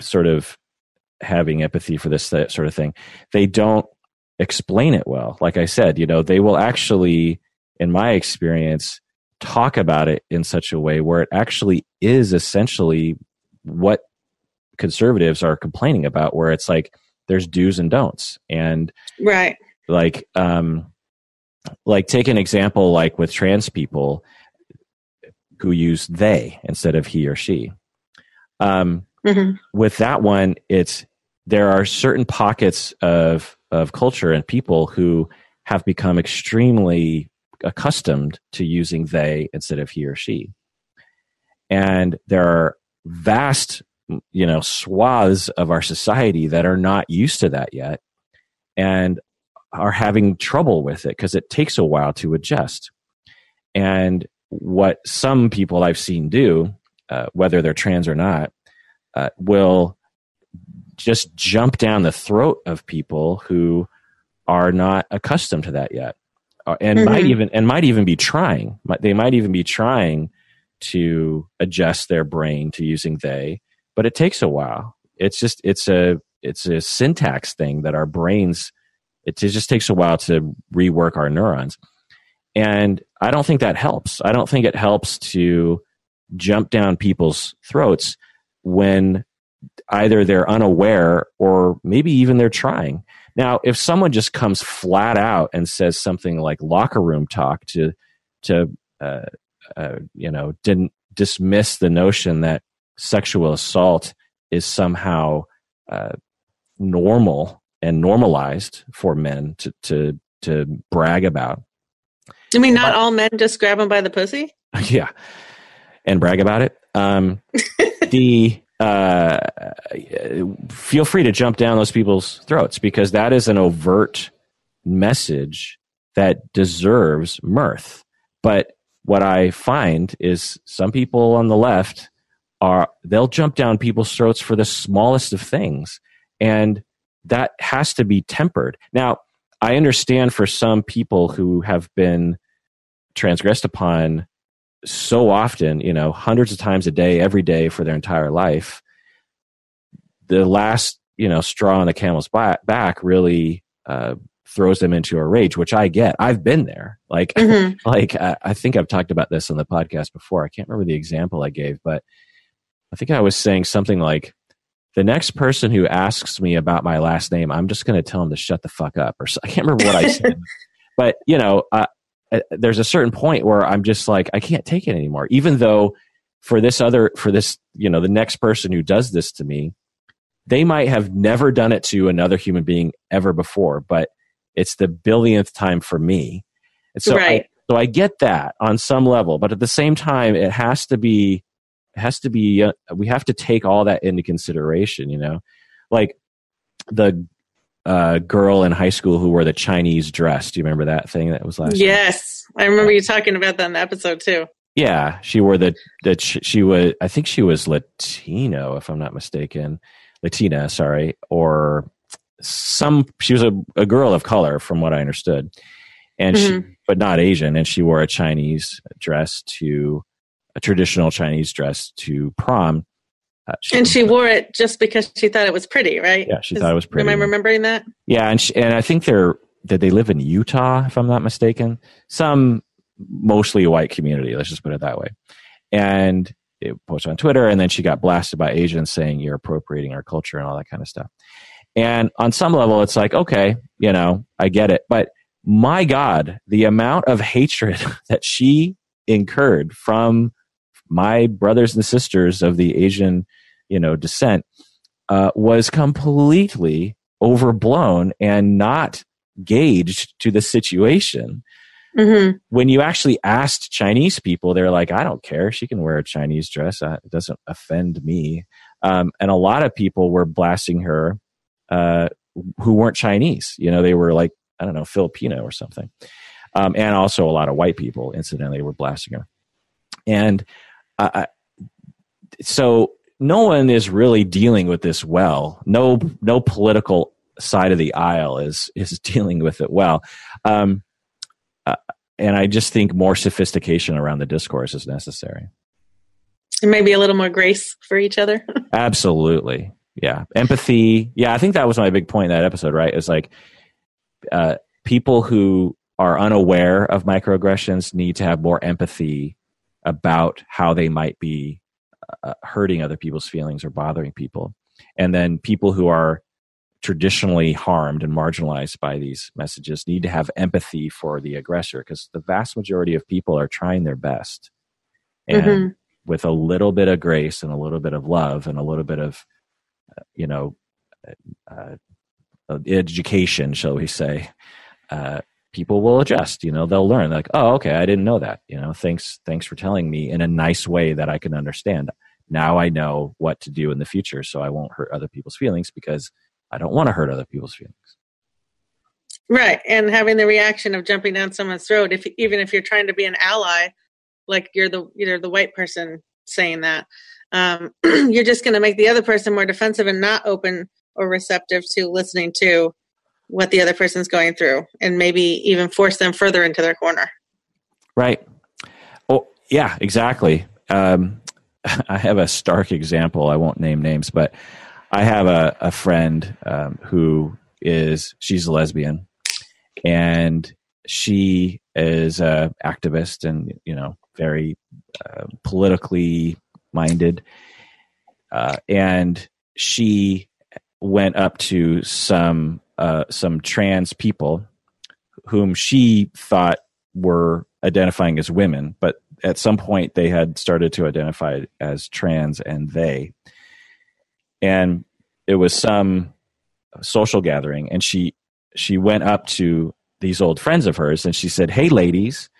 sort of having empathy for this sort of thing. They don't explain it well. Like I said, you know, they will actually, in my experience, talk about it in such a way where it actually is essentially what conservatives are complaining about, where it's like there's do's and don'ts. And right. Like, um, like take an example like with trans people who use they instead of he or she. Um, mm-hmm. With that one, it's there are certain pockets of of culture and people who have become extremely accustomed to using they instead of he or she and there are vast you know swaths of our society that are not used to that yet and are having trouble with it because it takes a while to adjust and what some people i've seen do uh, whether they're trans or not uh, will just jump down the throat of people who are not accustomed to that yet. Uh, and mm-hmm. might even and might even be trying. They might even be trying to adjust their brain to using they but it takes a while. It's just it's a it's a syntax thing that our brains it just takes a while to rework our neurons. And i don't think that helps. I don't think it helps to jump down people's throats when either they're unaware or maybe even they're trying. Now, if someone just comes flat out and says something like locker room talk to to uh, uh, you know, didn't dismiss the notion that sexual assault is somehow uh, normal and normalized for men to to to brag about. I mean, not but, all men just grab them by the pussy. Yeah, and brag about it. Um, the uh, feel free to jump down those people's throats because that is an overt message that deserves mirth. But what I find is some people on the left are they'll jump down people's throats for the smallest of things, and that has to be tempered. Now, I understand for some people who have been transgressed upon so often, you know, hundreds of times a day, every day for their entire life, the last, you know, straw on the camel's back really uh, throws them into a rage, which I get. I've been there. Like, mm-hmm. like I, I think I've talked about this on the podcast before. I can't remember the example I gave, but I think I was saying something like, the next person who asks me about my last name, I'm just going to tell them to shut the fuck up. Or I can't remember what I said, but you know, uh, there's a certain point where I'm just like, I can't take it anymore. Even though for this other, for this, you know, the next person who does this to me, they might have never done it to another human being ever before, but it's the billionth time for me. And so, right. I, so I get that on some level, but at the same time, it has to be, it has to be, uh, we have to take all that into consideration, you know, like the uh, girl in high school who wore the Chinese dress. Do you remember that thing that was last? Yes, I remember you talking about that in the episode too. Yeah, she wore the that she was. I think she was Latino, if I'm not mistaken, Latina. Sorry, or some. She was a, a girl of color, from what I understood, and mm-hmm. she, but not Asian. And she wore a Chinese dress to a traditional Chinese dress to prom uh, she and she wore it just because she thought it was pretty, right? Yeah, she Is, thought it was pretty. Am I remembering that? Yeah, and she, and I think they're did they live in Utah, if I'm not mistaken? Some mostly white community. Let's just put it that way. And it posted on Twitter, and then she got blasted by Asians saying you're appropriating our culture and all that kind of stuff. And on some level, it's like, okay, you know, I get it, but my God, the amount of hatred that she incurred from my brothers and sisters of the Asian, you know, descent uh, was completely overblown and not gauged to the situation. Mm-hmm. When you actually asked Chinese people, they're like, I don't care. She can wear a Chinese dress. Uh, it doesn't offend me. Um, and a lot of people were blasting her uh, who weren't Chinese. You know, they were like, I don't know, Filipino or something. Um, and also a lot of white people, incidentally, were blasting her. And uh, so no one is really dealing with this well. No, no political side of the aisle is is dealing with it well. Um, uh, and I just think more sophistication around the discourse is necessary. And maybe a little more grace for each other. Absolutely. Yeah. Empathy. Yeah. I think that was my big point in that episode, right? It's like uh, people who are unaware of microaggressions need to have more empathy about how they might be uh, hurting other people's feelings or bothering people. And then people who are traditionally harmed and marginalized by these messages need to have empathy for the aggressor because the vast majority of people are trying their best. And mm-hmm. with a little bit of grace and a little bit of love and a little bit of, uh, you know, uh, uh education, shall we say, uh, people will adjust you know they'll learn like oh okay i didn't know that you know thanks thanks for telling me in a nice way that i can understand. Now i know what to do in the future so i won't hurt other people's feelings because i don't want to hurt other people's feelings. Right and having the reaction of jumping down someone's throat if even if you're trying to be an ally like you're the you're the white person saying that um, you're just going to make the other person more defensive and not open or receptive to listening to what the other person's going through and maybe even force them further into their corner. Right. Oh, yeah, exactly. Um, I have a stark example. I won't name names, but I have a, a friend um, who is, she's a lesbian and she is a activist and, you know, very uh, politically minded. Uh, and she went up to some uh, some trans people whom she thought were identifying as women, but at some point they had started to identify as trans and they. And it was some social gathering, and she she went up to these old friends of hers and she said, "Hey, ladies,"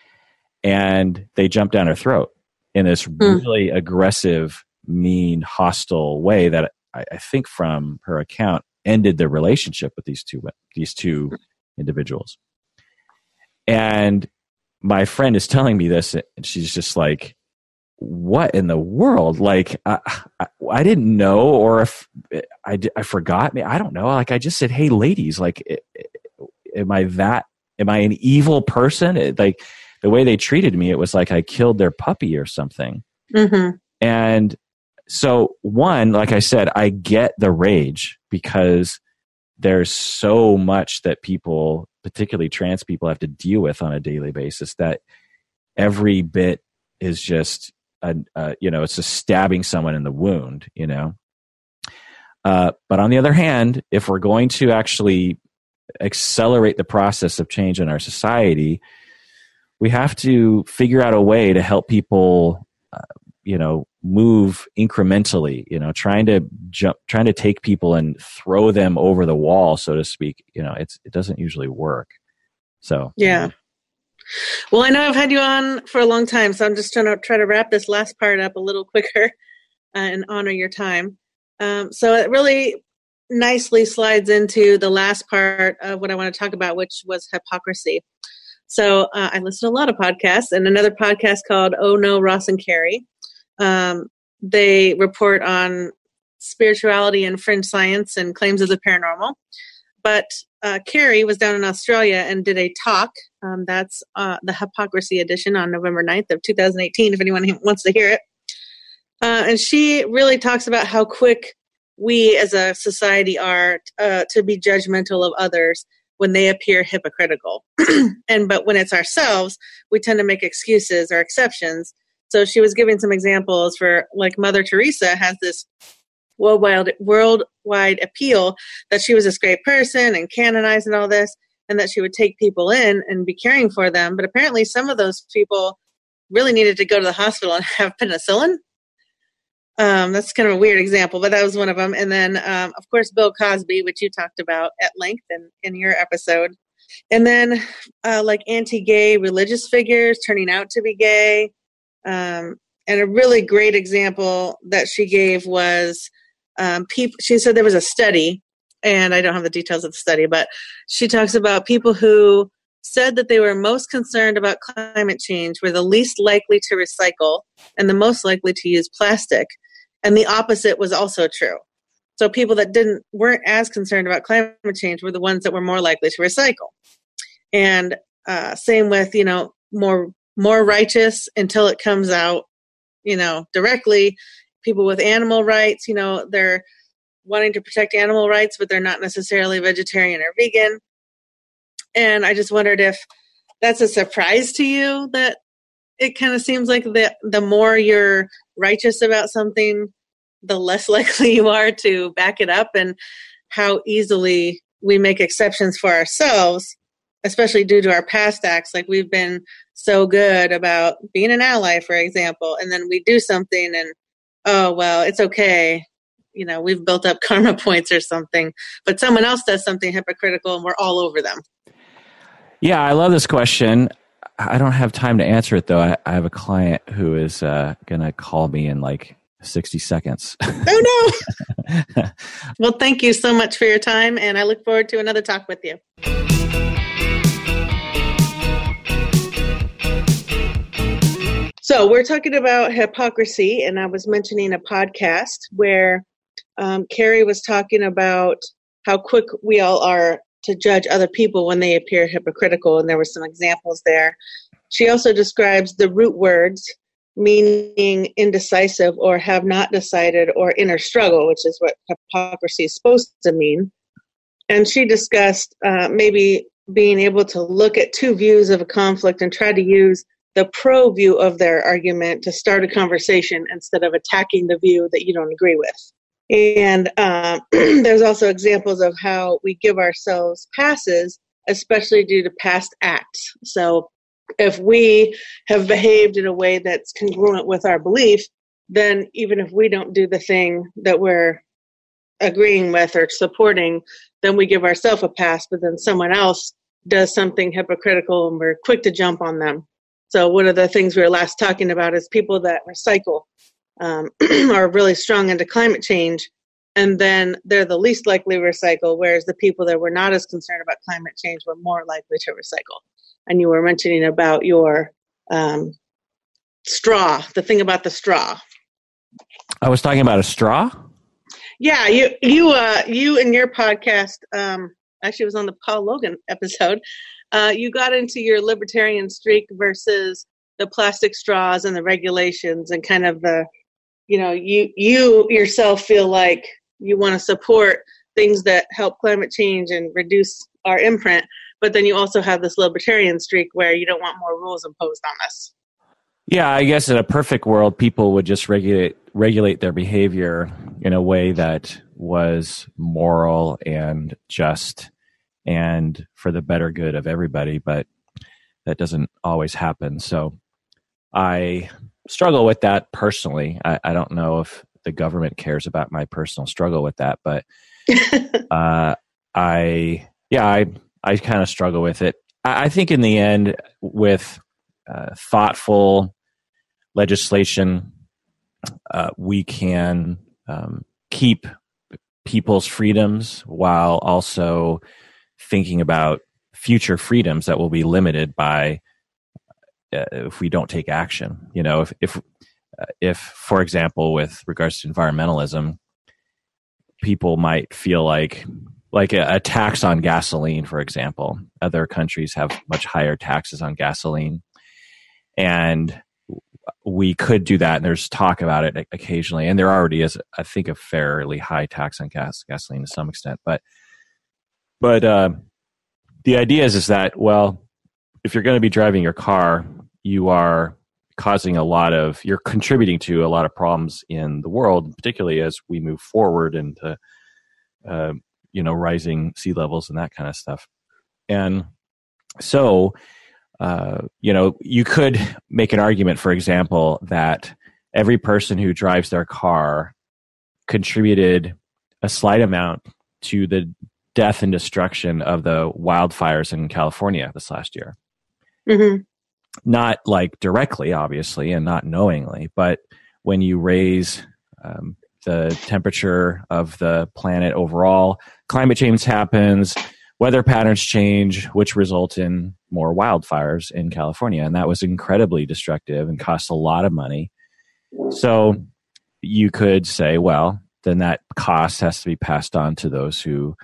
and they jumped down her throat in this mm. really aggressive, mean, hostile way that I, I think, from her account, ended their relationship with these two these two individuals. And my friend is telling me this, and she's just like, "What in the world? Like, I, I, I didn't know, or if I, I forgot. Me, I don't know. Like, I just said, "Hey, ladies, like, am I that? Am I an evil person? It, like, the way they treated me, it was like I killed their puppy or something." Mm-hmm. And so, one, like I said, I get the rage because there's so much that people particularly trans people have to deal with on a daily basis that every bit is just a, uh, you know it's just stabbing someone in the wound you know? Uh, but on the other hand if we're going to actually accelerate the process of change in our society we have to figure out a way to help people uh, you know move incrementally you know trying to jump trying to take people and throw them over the wall so to speak you know it's it doesn't usually work. So. Yeah. Well i know i've had you on for a long time so i'm just trying to try to wrap this last part up a little quicker uh, and honor your time. Um, so it really nicely slides into the last part of what i want to talk about which was hypocrisy. So uh, i listen to a lot of podcasts and another podcast called oh no ross and carrie um, they report on spirituality and fringe science and claims of the paranormal. But uh, Carrie was down in Australia and did a talk. Um, that's uh, the Hypocrisy edition on November 9th of 2018, if anyone wants to hear it. Uh, and she really talks about how quick we as a society are uh, to be judgmental of others when they appear hypocritical. and but when it's ourselves, we tend to make excuses or exceptions so she was giving some examples for like Mother Teresa has this worldwide worldwide appeal that she was this great person and canonized and all this, and that she would take people in and be caring for them. But apparently, some of those people really needed to go to the hospital and have penicillin. Um, that's kind of a weird example, but that was one of them. And then, um, of course, Bill Cosby, which you talked about at length in, in your episode. And then, uh, like anti gay religious figures turning out to be gay, um, and a really great example that she gave was um, people. She said there was a study, and I don't have the details of the study, but she talks about people who said that they were most concerned about climate change were the least likely to recycle and the most likely to use plastic. And the opposite was also true. So people that didn't weren't as concerned about climate change were the ones that were more likely to recycle. And uh, same with you know more more righteous until it comes out, you know, directly. People with animal rights, you know, they're wanting to protect animal rights, but they're not necessarily vegetarian or vegan. And I just wondered if that's a surprise to you that it kind of seems like the the more you're righteous about something, the less likely you are to back it up and how easily we make exceptions for ourselves, especially due to our past acts. Like we've been so good about being an ally, for example, and then we do something and, oh, well, it's okay. You know, we've built up karma points or something, but someone else does something hypocritical and we're all over them. Yeah, I love this question. I don't have time to answer it though. I, I have a client who is uh, going to call me in like 60 seconds. oh no. well, thank you so much for your time and I look forward to another talk with you. So we're talking about hypocrisy, and I was mentioning a podcast where um, Carrie was talking about how quick we all are to judge other people when they appear hypocritical, and there were some examples there. She also describes the root words meaning indecisive or have not decided or inner struggle, which is what hypocrisy is supposed to mean. And she discussed uh, maybe being able to look at two views of a conflict and try to use the pro view of their argument to start a conversation instead of attacking the view that you don't agree with. And uh, there's also examples of how we give ourselves passes, especially due to past acts. So if we have behaved in a way that's congruent with our belief, then even if we don't do the thing that we're agreeing with or supporting, then we give ourselves a pass, but then someone else does something hypocritical and we're quick to jump on them. So, one of the things we were last talking about is people that recycle um, are really strong into climate change, and then they're the least likely to recycle, whereas the people that were not as concerned about climate change were more likely to recycle. And you were mentioning about your um, straw, the thing about the straw. I was talking about a straw. Yeah, you you uh you and your podcast um actually was on the Paul Logan episode. Uh you got into your libertarian streak versus the plastic straws and the regulations and kind of the you know, you you yourself feel like you want to support things that help climate change and reduce our imprint, but then you also have this libertarian streak where you don't want more rules imposed on us. Yeah, I guess in a perfect world, people would just regulate regulate their behavior in a way that was moral and just and for the better good of everybody. But that doesn't always happen. So I struggle with that personally. I, I don't know if the government cares about my personal struggle with that, but uh, I yeah I I kind of struggle with it. I, I think in the end, with uh, thoughtful legislation, uh, we can um, keep people's freedoms while also thinking about future freedoms that will be limited by uh, if we don't take action. You know, if if uh, if for example, with regards to environmentalism, people might feel like like a, a tax on gasoline, for example. Other countries have much higher taxes on gasoline, and we could do that. And there's talk about it occasionally, and there already is, I think, a fairly high tax on gas gasoline to some extent. But but uh, the idea is is that well, if you're going to be driving your car, you are causing a lot of you're contributing to a lot of problems in the world, particularly as we move forward into uh, you know rising sea levels and that kind of stuff. And so uh, you know, you could make an argument, for example, that every person who drives their car contributed a slight amount to the death and destruction of the wildfires in California this last year. Mm-hmm. Not like directly, obviously, and not knowingly, but when you raise um, the temperature of the planet overall, climate change happens, weather patterns change, which result in more wildfires in California. And that was incredibly destructive and cost a lot of money. So you could say, well, then that cost has to be passed on to those who,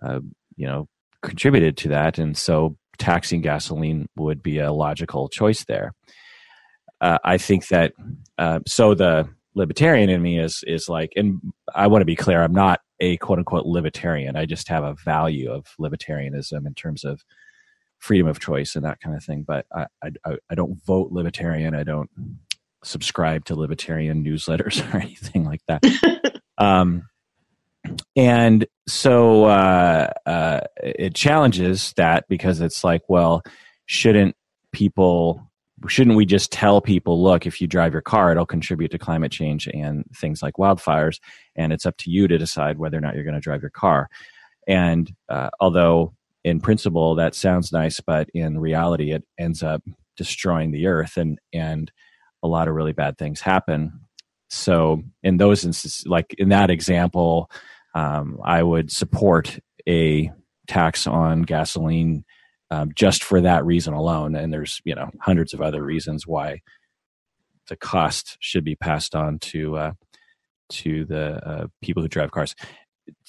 uh, you know, contributed to that. And so taxing gasoline would be a logical choice there. Uh, I think that, uh, so the libertarian in me is, is like, and I want to be clear, I'm not a quote unquote libertarian. I just have a value of libertarianism in terms of freedom of choice and that kind of thing. But I, I, I don't vote libertarian. I don't subscribe to libertarian newsletters or anything like that. um, and so uh, uh, it challenges that because it's like, well, shouldn't people shouldn't we just tell people look if you drive your car it'll contribute to climate change and things like wildfires and it's up to you to decide whether or not you're going to drive your car. And uh, although in principle that sounds nice but in reality it ends up destroying the earth and and a lot of really bad things happen. So in those instances like in that example um, i would support a tax on gasoline um, just for that reason alone. And there's you know hundreds of other reasons why the cost should be passed on to uh, to the uh, people who drive cars.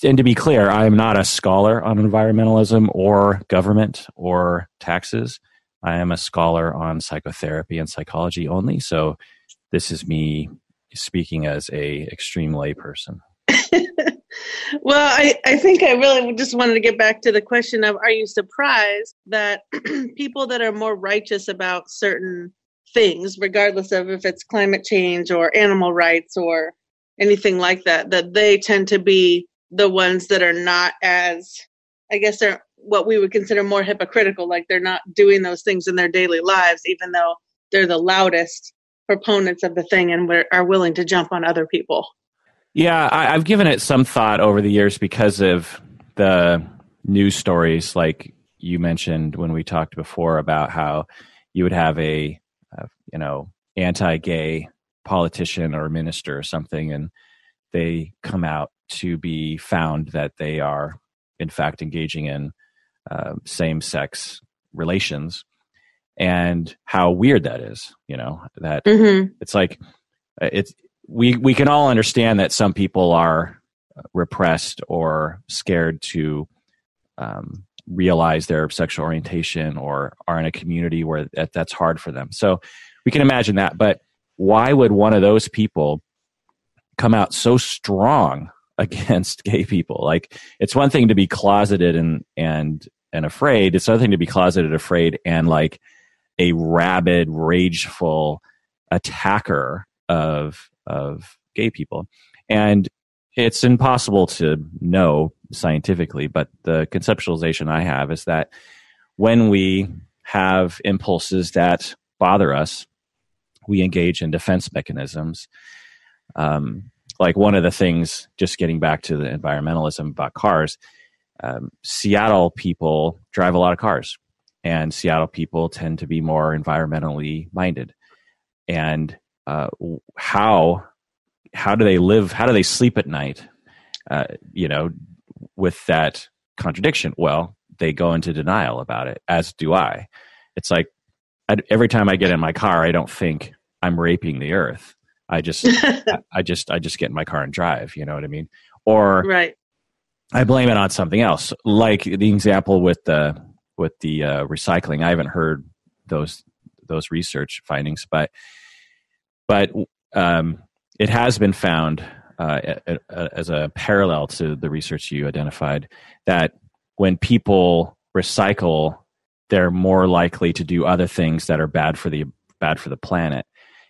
And to be clear, I am not a scholar on environmentalism or government or taxes. I am a scholar on psychotherapy and psychology only. So this is me speaking as a extreme layperson. well, I, I think I really just wanted to get back to the question of are you surprised that people that are more righteous about certain things, regardless of if it's climate change or animal rights or anything like that, that they tend to be the ones that are not as I guess they're what we would consider more hypocritical, like they're not doing those things in their daily lives, even though they're the loudest proponents of the thing and are willing to jump on other people. Yeah, I, have given it some thought over the years because of the news stories, like you mentioned when we talked before about how you would have a, uh, you know, anti-gay politician or minister or something, and they come out to be found that they are, in fact, engaging in uh, same-sex relations, and how weird that is. You know that mm-hmm. it's like uh, it's we we can all understand that some people are repressed or scared to um, realize their sexual orientation or are in a community where that, that's hard for them. So we can imagine that. But why would one of those people come out so strong against gay people? Like it's one thing to be closeted and and and afraid. It's another thing to be closeted, afraid, and like a rabid, rageful attacker of of gay people. And it's impossible to know scientifically, but the conceptualization I have is that when we have impulses that bother us, we engage in defense mechanisms. Um, like one of the things, just getting back to the environmentalism about cars, um, Seattle people drive a lot of cars, and Seattle people tend to be more environmentally minded. And uh, how how do they live? How do they sleep at night? Uh, you know, with that contradiction. Well, they go into denial about it, as do I. It's like I, every time I get in my car, I don't think I'm raping the earth. I just, I just, I just get in my car and drive. You know what I mean? Or right. I blame it on something else, like the example with the with the uh, recycling. I haven't heard those those research findings, but but um, it has been found uh, as a parallel to the research you identified that when people recycle, they're more likely to do other things that are bad for the bad for the planet.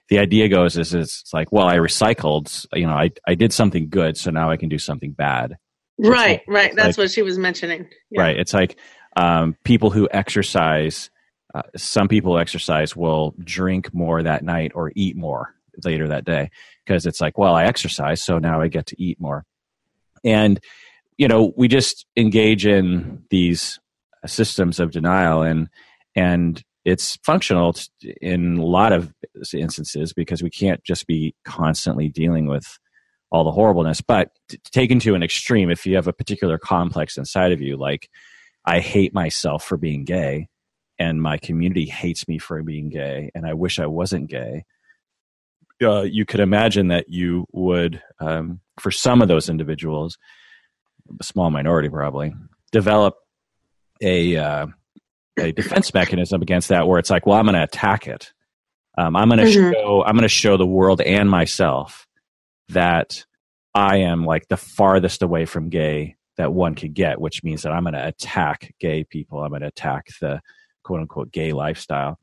The idea goes is it's like, well, I recycled, you know, I I did something good, so now I can do something bad. Right, like, right. That's like, what she was mentioning. Yeah. Right. It's like um, people who exercise. Uh, some people exercise will drink more that night or eat more later that day because it's like, well, I exercise, so now I get to eat more. And, you know, we just engage in these systems of denial and, and it's functional in a lot of instances because we can't just be constantly dealing with all the horribleness. But taken to an extreme, if you have a particular complex inside of you, like I hate myself for being gay, and my community hates me for being gay, and I wish I wasn't gay, uh, you could imagine that you would, um, for some of those individuals, a small minority probably, develop a uh, a defense mechanism against that, where it's like, well, I'm going to attack it. Um, I'm going to mm-hmm. show I'm going to show the world and myself that I am like the farthest away from gay that one could get, which means that I'm going to attack gay people. I'm going to attack the quote unquote gay lifestyle.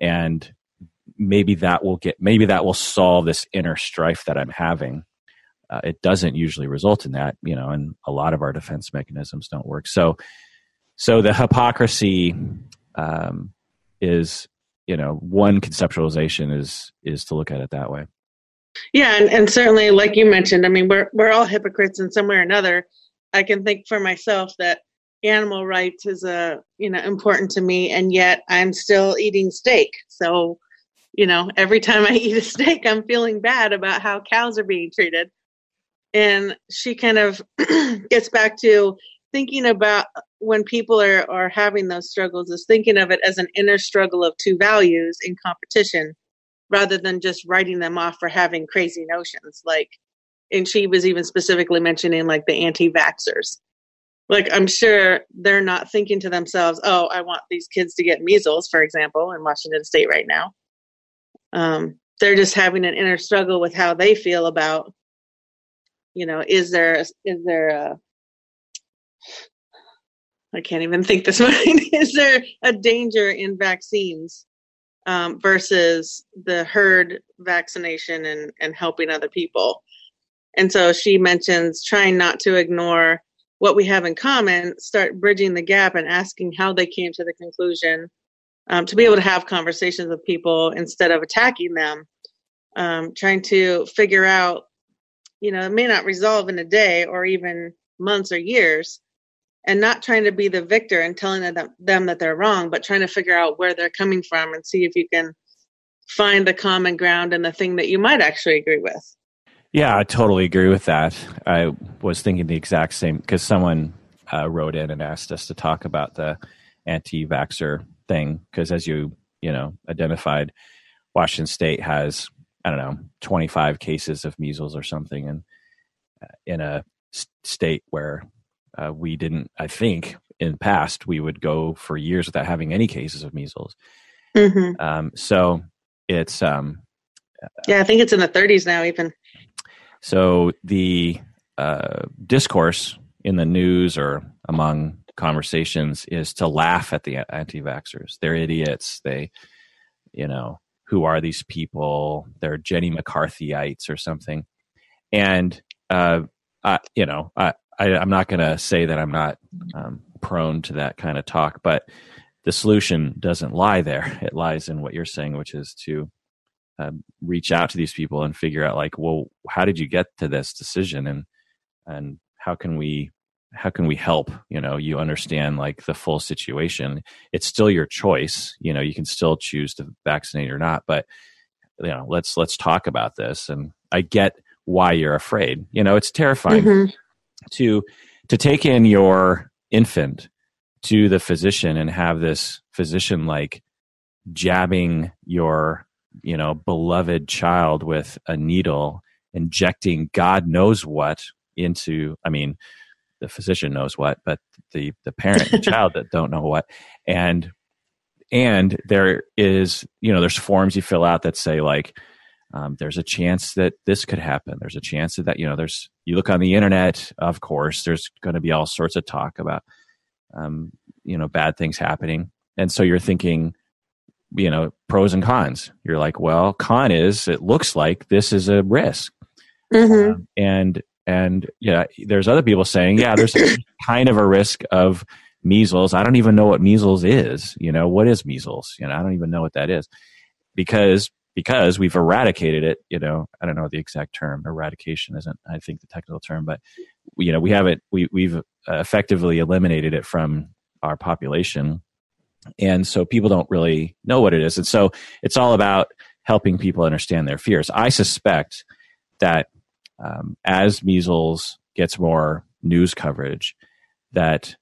And maybe that will get maybe that will solve this inner strife that i'm having. Uh, it doesn't usually result in that you know and a lot of our defense mechanisms don't work. So so the hypocrisy um, is you know one conceptualization is is to look at it that way. Yeah and, and certainly like you mentioned i mean we're we're all hypocrites in some way or another. I can think for myself that animal rights is a you know important to me and yet i'm still eating steak so you know, every time I eat a steak, I'm feeling bad about how cows are being treated. And she kind of gets back to thinking about when people are, are having those struggles is thinking of it as an inner struggle of two values in competition rather than just writing them off for having crazy notions. Like, and she was even specifically mentioning like the anti vaxxers. Like, I'm sure they're not thinking to themselves, oh, I want these kids to get measles, for example, in Washington state right now um, they're just having an inner struggle with how they feel about you know is there is there a I can't even think this morning. is there a danger in vaccines um, versus the herd vaccination and, and helping other people? And so she mentions trying not to ignore what we have in common, start bridging the gap and asking how they came to the conclusion, um, to be able to have conversations with people instead of attacking them, um, trying to figure out, you know, it may not resolve in a day or even months or years, and not trying to be the victor and telling them, them that they're wrong, but trying to figure out where they're coming from and see if you can find the common ground and the thing that you might actually agree with. Yeah, I totally agree with that. I was thinking the exact same because someone uh, wrote in and asked us to talk about the anti-vaxxer thing because, as you you know identified, Washington State has I don't know 25 cases of measles or something, and uh, in a state where uh, we didn't, I think, in past we would go for years without having any cases of measles. Mm-hmm. Um, so it's um, yeah, I think it's in the 30s now, even. So the uh, discourse in the news or among conversations is to laugh at the anti-vaxxers. They're idiots. They, you know, who are these people? They're Jenny McCarthyites or something. And uh, I, you know, I, I am not going to say that I'm not um, prone to that kind of talk, but the solution doesn't lie there. It lies in what you're saying, which is to uh, reach out to these people and figure out like well how did you get to this decision? And and how can we how can we help? You know you understand like the full situation. It's still your choice. You know you can still choose to vaccinate or not but you know let's let's talk about this. And i get why you're afraid. You know it's terrifying mm-hmm. to to take in your infant to the physician and have this physician like jabbing your you know beloved child with a needle injecting god knows what into i mean the physician knows what but the the parent and child that don't know what. And and there is you know there's forms you fill out that say like um, there's a chance that this could happen. There's a chance that, that you know there's you look on the internet of course there's going to be all sorts of talk about um, you know bad things happening. And so you're thinking you know pros and cons. You're like well con is it looks like this is a risk. Mm-hmm. um, and and yeah there's other people saying yeah there's kind of a risk of measles. I don't even know what measles is. You know what is measles? You know i don't even know what that is. Because because we've eradicated it you know i don't know the exact term. Eradication isn't i think the technical term but you know we haven't we, we've effectively eliminated it from our population and so people don't really know what it is. And so it's all about helping people understand their fears. I suspect that um, as measles gets more news coverage that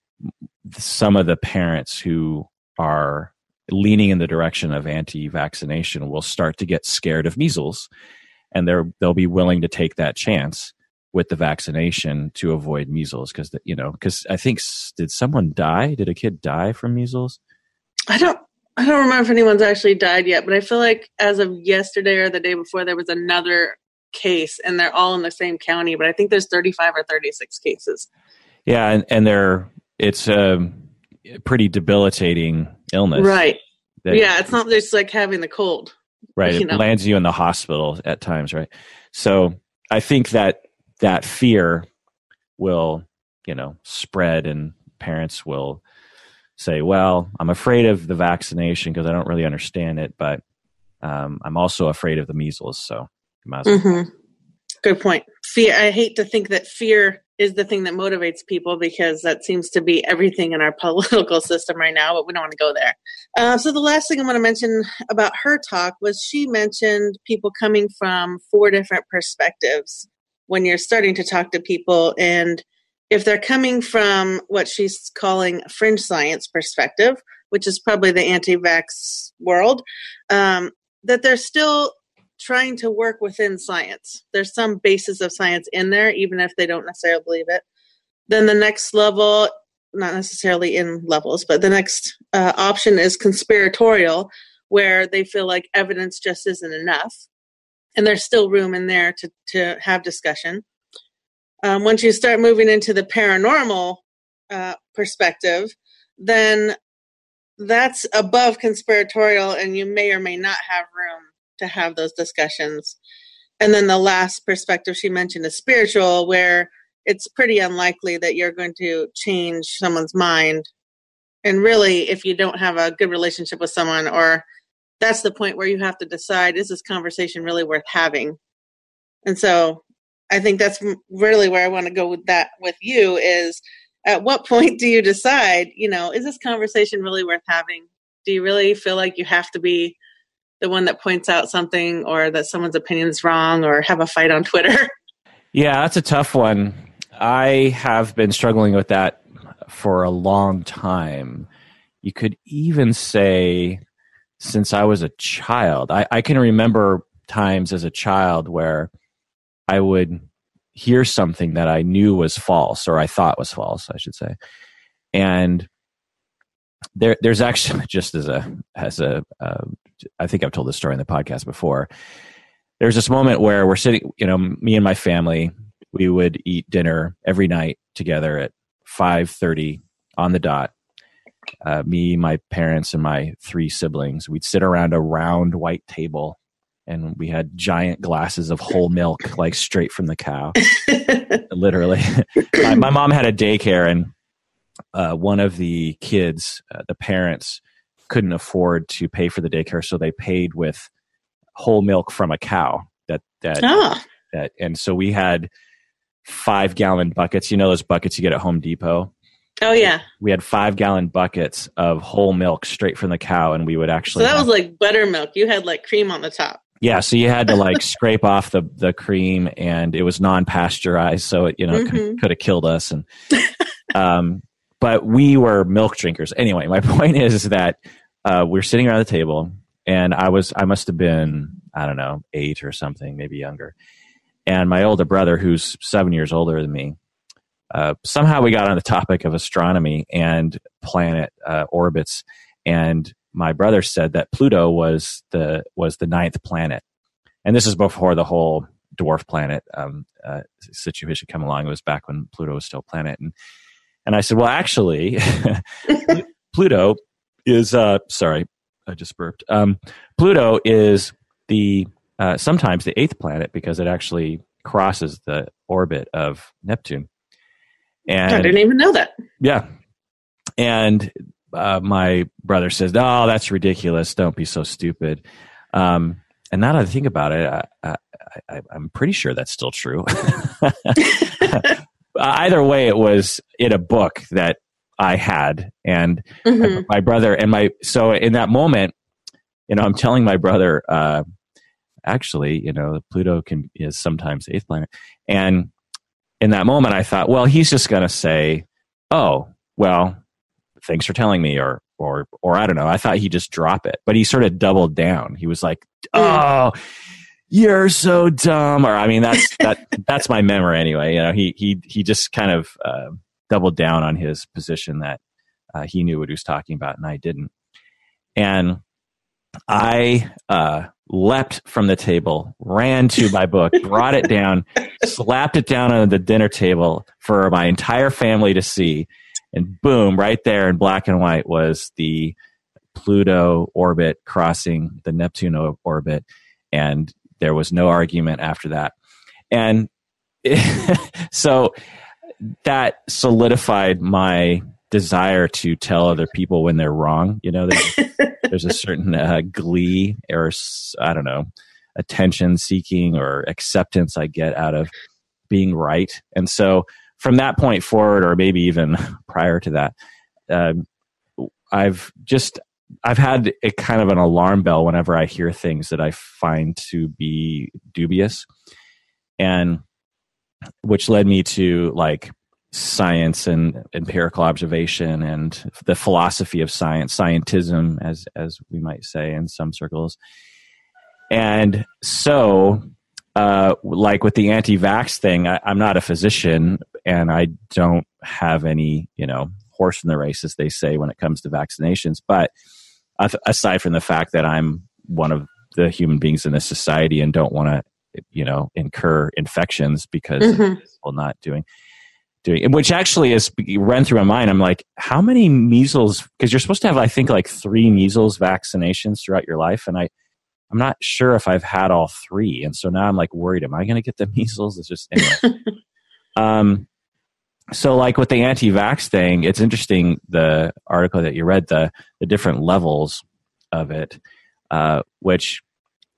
some of the parents who are leaning in the direction of anti-vaccination will start to get scared of measles and they're they'll be willing to take that chance with the vaccination to avoid measles because you know because i think did someone die? Did a kid die from measles I don't I don't remember if anyone's actually died yet, but I feel like as of yesterday or the day before there was another case and they're all in the same county, but I think there's 35 or 36 cases. Yeah, and, and they're it's a pretty debilitating illness. Right. That, yeah, it's not just like having the cold. Right. It know. lands you in the hospital at times, right? So I think that that fear will, you know, spread and parents will say, well, I'm afraid of the vaccination because I don't really understand it, but um, I'm also afraid of the measles. So, mm-hmm. good point. Fear. I hate to think that fear is the thing that motivates people because that seems to be everything in our political system right now, but we don't want to go there. Uh, so, the last thing I want to mention about her talk was she mentioned people coming from four different perspectives when you're starting to talk to people and if they're coming from what she's calling fringe science perspective, which is probably the anti-vax world, um, that they're still trying to work within science. There's some basis of science in there, even if they don't necessarily believe it. Then the next level, not necessarily in levels, but the next uh, option is conspiratorial, where they feel like evidence just isn't enough, and there's still room in there to to have discussion. Um, once you start moving into the paranormal uh, perspective, then that's above conspiratorial, and you may or may not have room to have those discussions. And then the last perspective she mentioned is spiritual, where it's pretty unlikely that you're going to change someone's mind. And really, if you don't have a good relationship with someone, or that's the point where you have to decide is this conversation really worth having? And so I think that's really where I want to go with that with you is at what point do you decide, you know, is this conversation really worth having? Do you really feel like you have to be the one that points out something or that someone's opinion is wrong or have a fight on Twitter? Yeah, that's a tough one. I have been struggling with that for a long time. You could even say since I was a child. I, I can remember times as a child where I would hear something that I knew was false or I thought was false, I should say. And there, there's actually just as a as a uh, I think I've told this story in the podcast before. There's this moment where we're sitting, you know, me and my family, we would eat dinner every night together at 5:30 on the dot. Uh, me, my parents, and my three siblings. We'd sit around a round white table, and we had giant glasses of whole milk, like straight from the cow. Literally, my, my, mom had a daycare, and uh, one of the kids, uh, the parents, couldn't afford to pay for the daycare, so they paid with whole milk from a cow. That that ah. that, and so we had five gallon buckets. You know those buckets you get at Home Depot? Oh yeah. We had five gallon buckets of whole milk straight from the cow, and we would actually. So that have, was like buttermilk. You had like cream on the top. Yeah, so you had to like scrape off the the cream, and it was non pasteurized, so it you know mm-hmm. could, have killed us. And um, but we were milk drinkers anyway. My point is that uh, we we're sitting around the table, and I was I must have been I don't know eight or something, maybe younger, and my older brother, who's seven years older than me, uh, somehow we got on the topic of astronomy and planet uh, orbits, and my brother said that Pluto was the was the ninth planet, and this is before the whole dwarf planet um, uh, situation come along. It was back when Pluto was still a planet, and and I said, well, actually, Pluto is uh, sorry, I just burped. Um, Pluto is the uh, sometimes the eighth planet because it actually crosses the orbit of Neptune. And I didn't even know that. Yeah. And uh, my brother says, "Oh, that's ridiculous! Don't be so stupid." Um, and now that I think about it, I, I, am pretty sure that's still true. Either way, it was in a book that I had, and mm-hmm. my brother and my so in that moment, you know, I'm telling my brother, uh, actually, you know, Pluto can is sometimes the eighth planet. And in that moment, I thought, well, he's just going to say, oh, well, thanks for telling me, or or or I don't know. I thought he'd just drop it, but he sort of doubled down. He was like, oh. You're so dumb, or I mean, that's that. that's my memory anyway. You know, he he he just kind of uh, doubled down on his position that uh, he knew what he was talking about, and I didn't. And I uh, leapt from the table, ran to my book, brought it down, slapped it down on the dinner table for my entire family to see. And boom, right there in black and white was the Pluto orbit crossing the Neptune orbit. And there was no argument after that. And so that solidified my desire to tell other people when they're wrong. You know, there's, there's a certain uh, glee or I don't know, attention seeking or acceptance I get out of being right. And so from that point forward, or maybe even prior to that, um, I've just I've had a kind of an alarm bell whenever I hear things that I find to be dubious, and which led me to like science and empirical observation and the philosophy of science, scientism, as as we might say in some circles. And so, uh, like with the anti-vax thing, I, I'm not a physician, and I don't have any, you know, horse in the race, as they say, when it comes to vaccinations. But aside from the fact that I'm one of the human beings in this society and don't want to, you know, incur infections because mm-hmm. people not doing doing, which actually is ran through my mind. I'm like, how many measles? Because you're supposed to have, I think, like three measles vaccinations throughout your life, and I, I'm not sure if I've had all three, and so now I'm like worried. Am I going to get the measles? It's just anyway. um, so like with the anti-vax thing, it's interesting the article that you read the the different levels of it, uh, which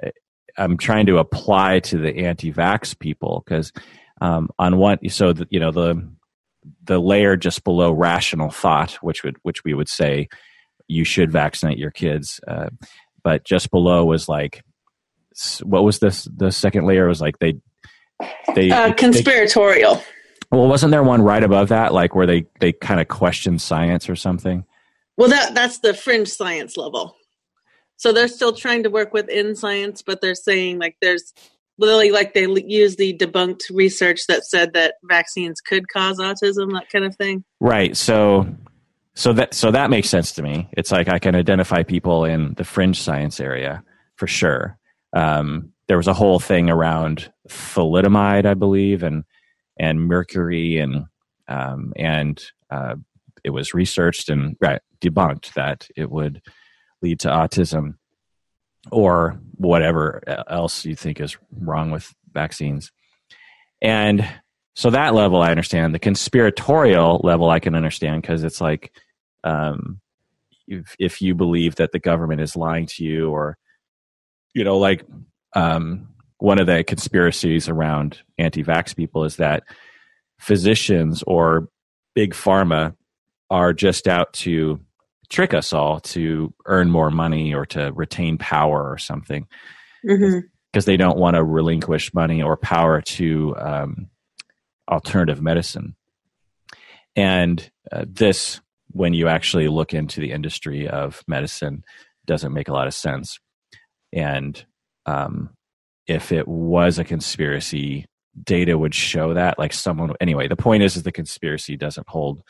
eh, I'm trying to apply to the anti-vax people because um, on one so the, you know the the layer just below rational thought, which would which we would say you should vaccinate your kids, uh, but just below was like what was this the second layer was like they they uh, conspiratorial. They, well, wasn't there one right above that, like where they they kind of question science or something? Well, that that's the fringe science level. So they're still trying to work within science, but they're saying like there's literally like they use the debunked research that said that vaccines could cause autism, that kind of thing. Right. So so that so that makes sense to me. It's like I can identify people in the fringe science area for sure. Um, there was a whole thing around thalidomide, I believe, and and mercury, and um, and uh, it was researched and right, debunked that it would lead to autism or whatever else you think is wrong with vaccines. And so that level I understand. The conspiratorial level I can understand because it's like um, if, if you believe that the government is lying to you or you know like um, one of the conspiracies around anti-vax people is that physicians or big pharma are just out to trick us all to earn more money or to retain power or something because mm-hmm. they don't want to relinquish money or power to um, alternative medicine. And uh, this when you actually look into the industry of medicine doesn't make a lot of sense. And um, if it was a conspiracy data would show that like someone anyway the point is is the conspiracy doesn't hold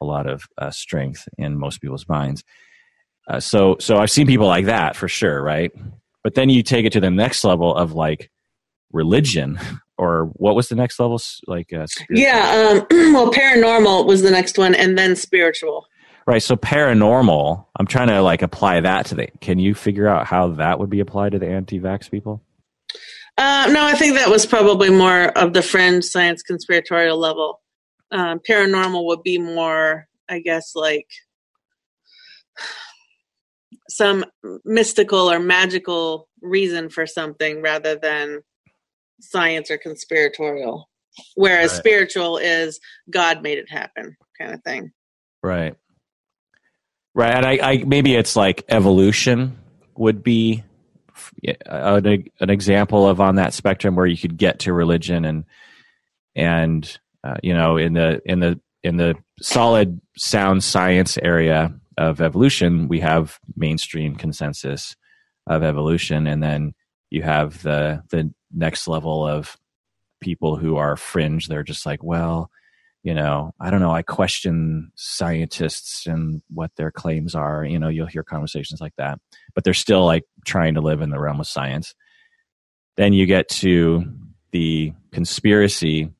a lot of uh, strength in most people's minds. Uh, so so i've seen people like that for sure right? But then you take it to the next level of like religion or what was the next level like uh, yeah um, well paranormal was the next one and then spiritual Right. So paranormal, I'm trying to like apply that to the. Can you figure out how that would be applied to the anti-vax people? Uh, no, I think that was probably more of the fringe science conspiratorial level. Um, paranormal would be more, I guess, like some mystical or magical reason for something rather than science or conspiratorial. Whereas right. spiritual is God made it happen kind of thing. Right. Right, and I, I maybe it's like evolution would be an, an example of on that spectrum where you could get to religion and and uh, you know in the in the in the solid sound science area of evolution we have mainstream consensus of evolution and then you have the the next level of people who are fringe they're just like well you know, I don't know, I question scientists and what their claims are. You know, you'll hear conversations like that, but they're still like trying to live in the realm of science. Then you get to the conspiracy,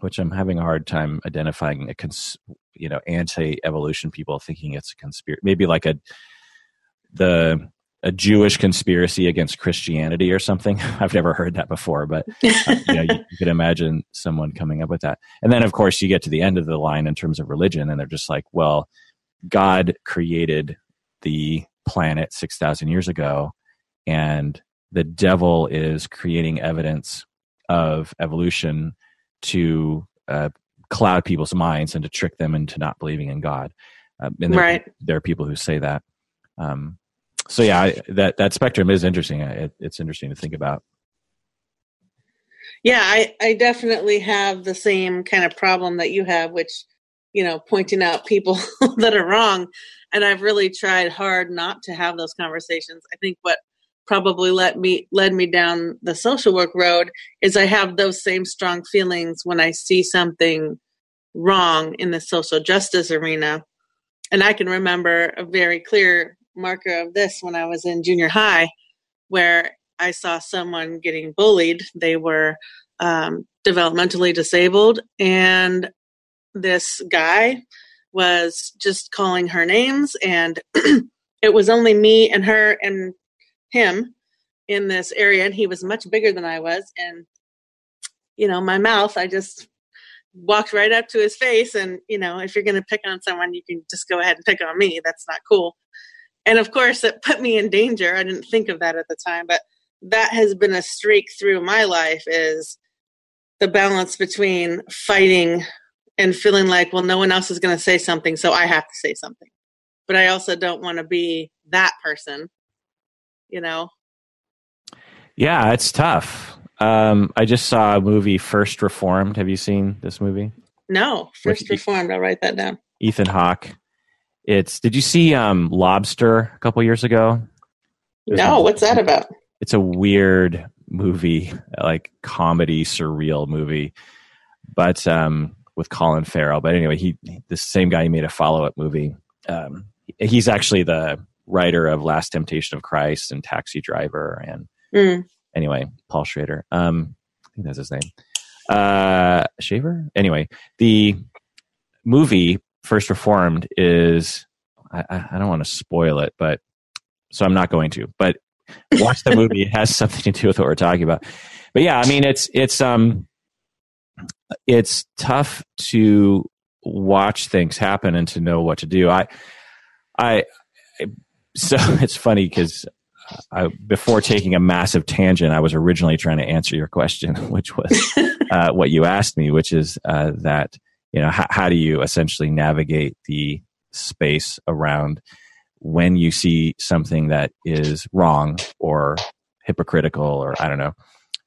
which I'm having a hard time identifying a cons- you know, anti-evolution people thinking it's a conspiracy, maybe like a the a Jewish conspiracy against Christianity or something. I've never heard that before, but uh, you know, you, you, could imagine someone coming up with that. And then, of course, you get to the end of the line in terms of religion, and they're just like, "Well, God created the planet six thousand years ago, and the devil is creating evidence of evolution to uh, cloud people's minds and to trick them into not believing in God." Uh, and there, right. there are people who say that. Um, so yeah, I, that that spectrum is interesting. It, it's interesting to think about. Yeah, I, I definitely have the same kind of problem that you have, which you know, pointing out people that are wrong. And I've really tried hard not to have those conversations. I think what probably led me led me down the social work road is I have those same strong feelings when I see something wrong in the social justice arena. And I can remember a very clear marker of this when I was in junior high, where I saw someone getting bullied. They were um, developmentally disabled, and this guy was just calling her names, and it was only me and her and him in this area, and he was much bigger than I was, and you know, my mouth, I just walked right up to his face and you know if you're going to pick on someone you can just go ahead and pick on me that's not cool and of course it put me in danger. I didn't think of that at the time but that has been a streak through my life is the balance between fighting and feeling like well no one else is going to say something so i have to say something. But i also don't want to be that person you know? Yeah it's tough. Um, i just saw a movie first reformed. Have you seen this movie? No first With reformed. I'll write that down. Ethan hawke it's did you see um, lobster a couple years ago no what's that about it's a weird movie, like comedy, surreal movie, but um, with Colin Farrell. But anyway, he the same guy he made a follow up movie. Um, he's actually the writer of Last Temptation of Christ and Taxi Driver, and mm. anyway, Paul Schrader. Um, I think that's his name. Uh, Shaver. Anyway, the movie First Reformed is. I, I don't want to spoil it, but so I'm not going to. But watch the movie. It has something to do with what we're talking about. But yeah, I mean, it's it's um, it's tough to watch things happen and to know what to do. I, I, so it's funny because I, before taking a massive tangent, I was originally trying to answer your question, which was uh, what you asked me, which is uh, that you know how, how do you essentially navigate the space around when you see something that is wrong or hypocritical or I don't know,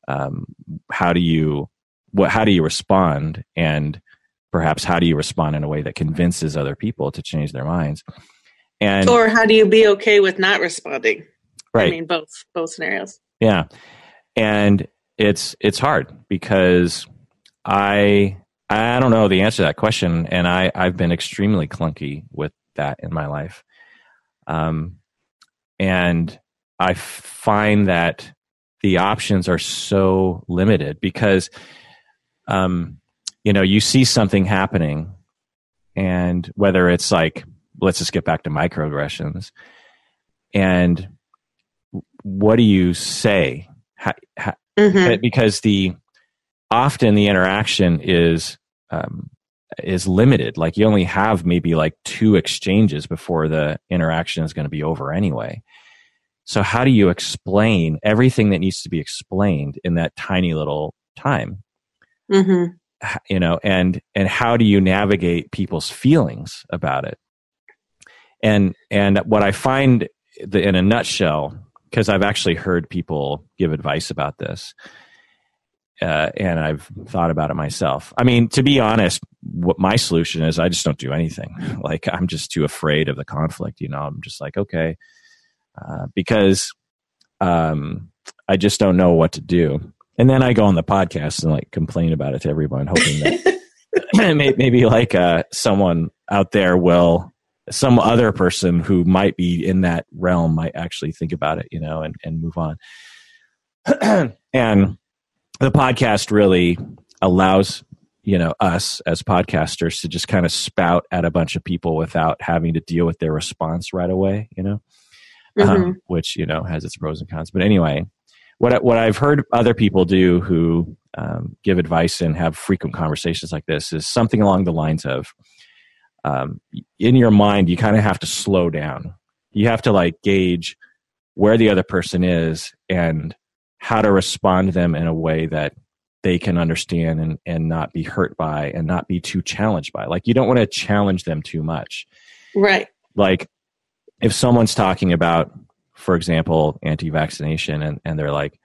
um, how do you what how do you respond? And perhaps how do you respond in a way that convinces other people to change their minds? And or how do you be okay with not responding? Right. i mean both both scenarios. Yeah. And it's it's hard because i i don't know the answer to that question and i i've been extremely clunky with that in my life um, and I find that the options are so limited because, um, you know, you see something happening, and whether it's like, let's just get back to microaggressions, and what do you say? How, how, mm-hmm. Because the often the interaction is um, is limited. Like you only have maybe like two exchanges before the interaction is going to be over anyway. So how do you explain everything that needs to be explained in that tiny little time? Mm-hmm. You know, and and how do you navigate people's feelings about it? And and what I find the, in a nutshell, because I've actually heard people give advice about this, uh, and I've thought about it myself. I mean, to be honest, what my solution is, I just don't do anything. Like I'm just too afraid of the conflict. You know, I'm just like, okay, uh, because um, I just don't know what to do. And then I go on the podcast and like complain about it to everyone, hoping that maybe like uh, someone out there will, some other person who might be in that realm might actually think about it, you know, and, and move on. and the podcast really allows you know us as podcasters to just kind of spout at a bunch of people without having to deal with their response right away you know? Um, mm-hmm. um, which you know has its pros and cons. But anyway what what I've heard other people do who um, give advice and have frequent conversations like this is something along the lines of um, in your mind you kind of have to slow down. You have to like gauge where the other person is and how to respond to them in a way that they can understand and, and not be hurt by and not be too challenged by. Like you don't want to challenge them too much. Right. Like if someone's talking about, for example, anti vaccination and, and they're like,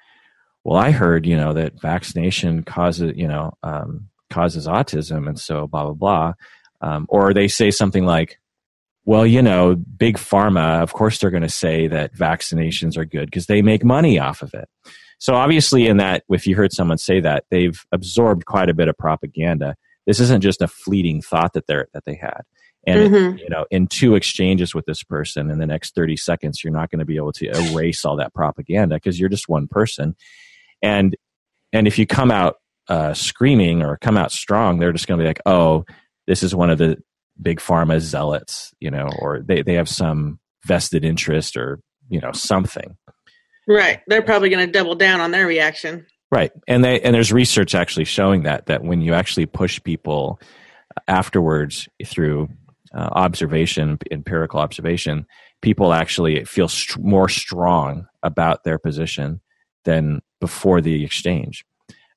well, I heard, you know, that vaccination causes, you know, um, causes autism and so blah, blah, blah. Um, or they say something like, well, you know, big pharma, of course, they're going to say that vaccinations are good because they make money off of it. So obviously, in that, if you heard someone say that, they've absorbed quite a bit of propaganda. This isn't just a fleeting thought that they that they had. And mm-hmm. you know, in two exchanges with this person in the next thirty seconds, you're not going to be able to erase all that propaganda because you're just one person. And and if you come out uh, screaming or come out strong, they're just going to be like, "Oh, this is one of the big pharma zealots," you know, or they they have some vested interest or you know something Right. They're probably going to double down on their reaction. Right, and they and there's research actually showing that that when you actually push people afterwards through uh, observation, empirical observation, people actually feel st- more strong about their position than before the exchange.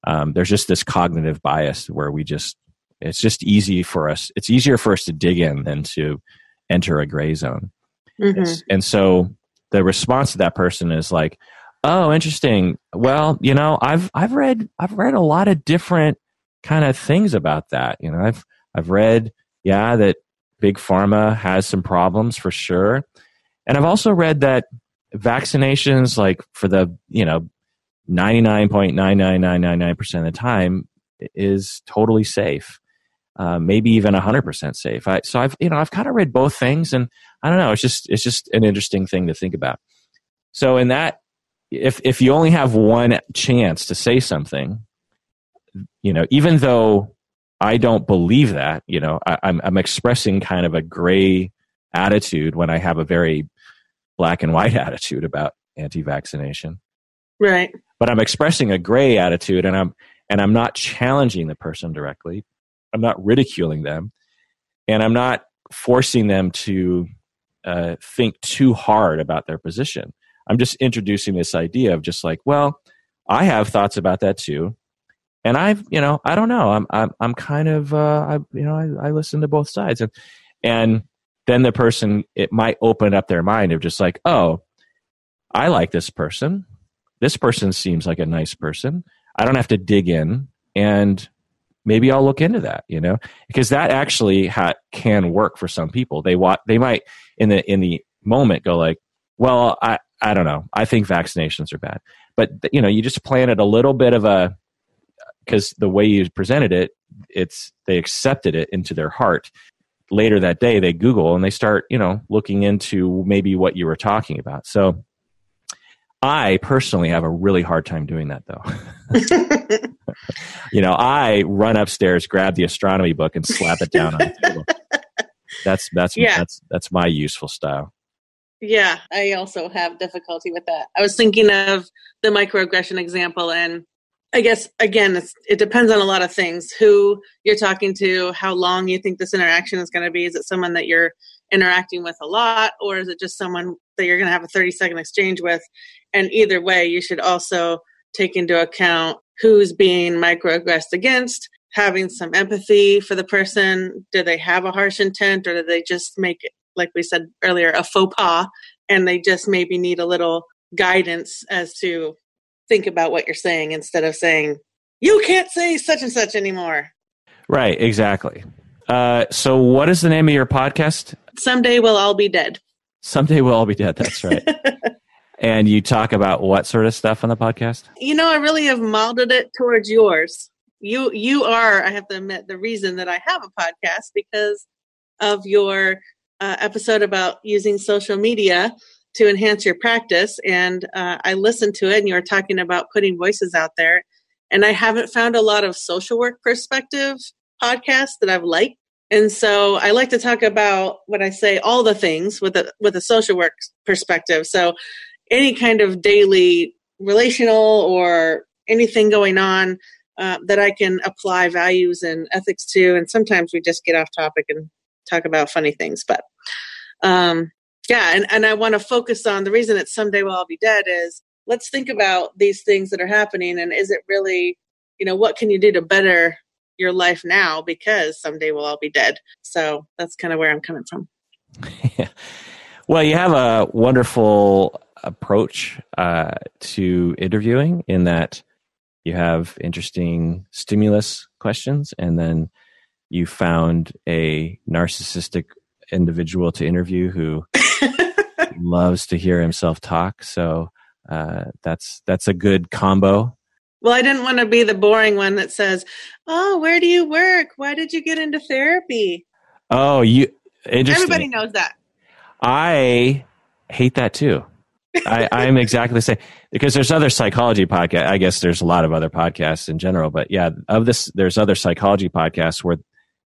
Um, there's just this cognitive bias where we just it's just easy for us. It's easier for us to dig in than to enter a gray zone. Mm-hmm. And so the response to that person is like, "Oh, interesting. Well, you know, I've I've read I've read a lot of different kind of things about that. You know, I've I've read, yeah, that big pharma has some problems for sure. And I've also read that vaccinations, like for the, you know, 99.99999% of the time, is totally safe. Uh, maybe even 100% safe. I, so I've, you know, I've kind of read both things and I don't know, it's just, it's just an interesting thing to think about. So in that, if, if you only have one chance to say something, you know, even though I don't believe that. You know, I, I'm I'm expressing kind of a gray attitude when I have a very black and white attitude about anti-vaccination. Right. But I'm expressing a gray attitude, and I'm and I'm not challenging the person directly. I'm not ridiculing them, and I'm not forcing them to uh, think too hard about their position. I'm just introducing this idea of just like, well, I have thoughts about that too. And I've you know I don't know. I'm I'm I'm kind of uh, I you know I, I listen to both sides. And and then the person it might open up their mind of just like oh I like this person. This person seems like a nice person. I don't have to dig in. And maybe I'll look into that you know because that actually ha- can work for some people they want they might in the in the moment go like well I I don't know I think vaccinations are bad but you know you just planted a little bit of a because the way you presented it, it's they accepted it into their heart. Later that day, they Google and they start, you know, looking into maybe what you were talking about. So, I personally have a really hard time doing that, though. you know, I run upstairs, grab the astronomy book, and slap it down on the table. That's that's yeah. that's that's my useful style. Yeah, I also have difficulty with that. I was thinking of the microaggression example, and I guess again, it depends on a lot of things. Who you're talking to, how long you think this interaction is going to be. Is it someone that you're interacting with a lot, or is it just someone that you're going to have a 30 second exchange with? And either way, you should also take into account who's being microaggressed against, having some empathy for the person. Do they have a harsh intent, or do they just make it, like we said earlier, a faux pas, and they just maybe need a little guidance as to think about what you're saying instead of saying you can't say such and such anymore. Right, exactly. Uh, so, what is the name of your podcast? Someday we'll all be dead. Someday we'll all be dead. That's right. and you talk about what sort of stuff on the podcast? You know, I really have molded it towards yours. You, you are. I have to admit, the reason that I have a podcast because of your uh, episode about using social media to enhance your practice. And uh, I listened to it, and you were talking about putting voices out there. And I haven't found a lot of social work perspective podcasts that I've liked. And so I like to talk about what I say all the things with a with a social work perspective. So any kind of daily relational or anything going on uh, that I can apply values and ethics to. And sometimes we just get off topic and talk about funny things, but um, yeah and, and i want to focus on the reason that someday we'll all be dead is let's think about these things that are happening. And is it really you know what can you do to better your life now because someday we'll all be dead? So that's kind of where i'm coming from. Well you have a wonderful approach uh, to interviewing in that you have interesting stimulus questions and then you found a narcissistic individual to interview who loves to hear himself talk. So uh, that's that's a good combo. Well, I didn't want to be the boring one that says, "Oh, where do you work? Why did you get into therapy?" Oh, you Everybody knows that. I hate that too. I, I'm exactly the same because there's other psychology podcast. I guess there's a lot of other podcasts in general, but yeah, of this, there's other psychology podcasts where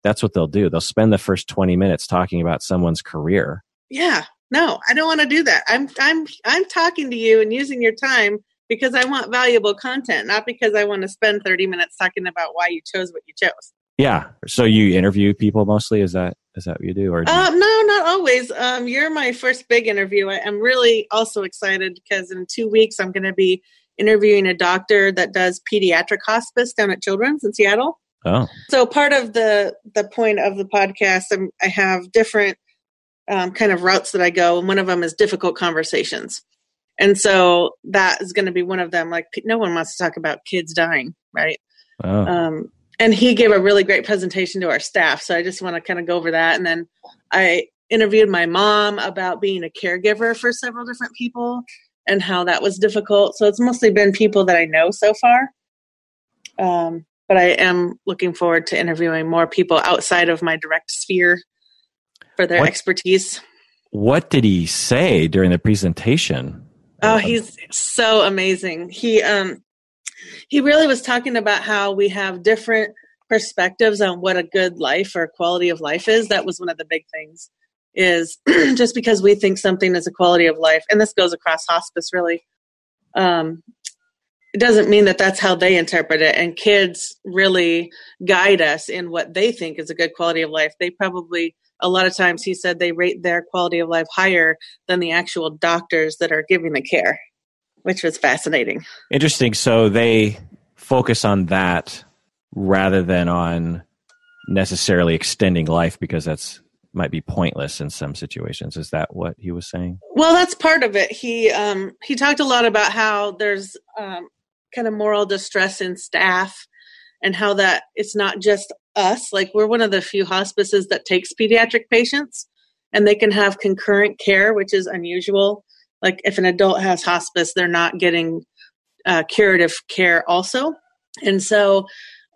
that's what they'll do. They'll spend the first 20 minutes talking about someone's career. Yeah. No, I don't want to do that. I'm I'm I'm talking to you and using your time because I want valuable content, not because I want to spend 30 minutes talking about why you chose what you chose. Yeah. So you interview people mostly? Is that is that what you do? Or do um, no, not always. Um, you're my first big interview. I, am really also excited because in two weeks I'm going to be interviewing a doctor that does pediatric hospice down at Children's in Seattle. Oh. So part of the the point of the podcast, I'm, i have different um, kind of routes that I go, and one of them is difficult conversations. And so that is going to be one of them. Like no one wants to talk about kids dying, right? Oh. Um, and he gave a really great presentation to our staff. So I just want to kind of go over that. And then I interviewed my mom about being a caregiver for several different people and how that was difficult. So it's mostly been people that I know so far. Um, but I am looking forward to interviewing more people outside of my direct sphere for their what, expertise. What did he say during the presentation? Oh, he's so amazing. He um he really was talking about how we have different perspectives on what a good life or quality of life is. That was one of the big things. Is just because we think something is a quality of life, and this goes across hospice really. Um, it doesn't mean that that's how they interpret it. And kids really guide us in what they think is a good quality of life. They probably, a lot of times, he said they rate their quality of life higher than the actual doctors that are giving the care which was fascinating. Interesting. So they focus on that rather than on necessarily extending life because that's might be pointless in some situations. Is that what he was saying? Well, that's part of it. He um, he talked a lot about how there's um, kind of moral distress in staff and how that it's not just us. Like we're one of the few hospices that takes pediatric patients and they can have concurrent care, which is unusual like if an adult has hospice they're not getting uh, curative care also. And so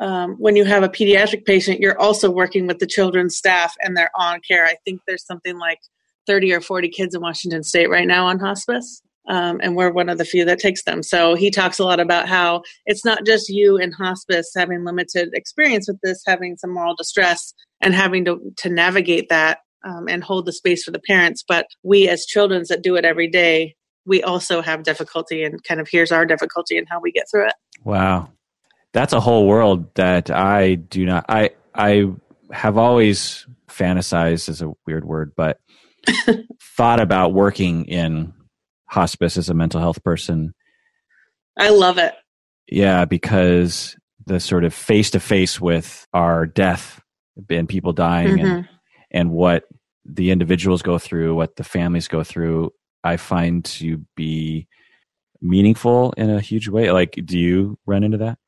um, when you have a pediatric patient you're also working with the children's staff and they're on care. I think there's something like 30 or 40 kids in washington state right now on hospice um, and we're one of the few that takes them. So he talks a lot about how it's not just you in hospice having limited experience with this having some moral distress and having to, to navigate that um, and hold the space for the parents. But we as children that do it every day, we also have difficulty and kind of here's our difficulty and how we get through it. Wow. That's a whole world that I do not I I have always fantasized is a weird word, but thought about working in hospice as a mental health person. I love it. Yeah, because the sort of face to face with our death and people dying mm-hmm. and and what the individuals go through, what the families go through, I find to be meaningful in a huge way. Like, do you run into that?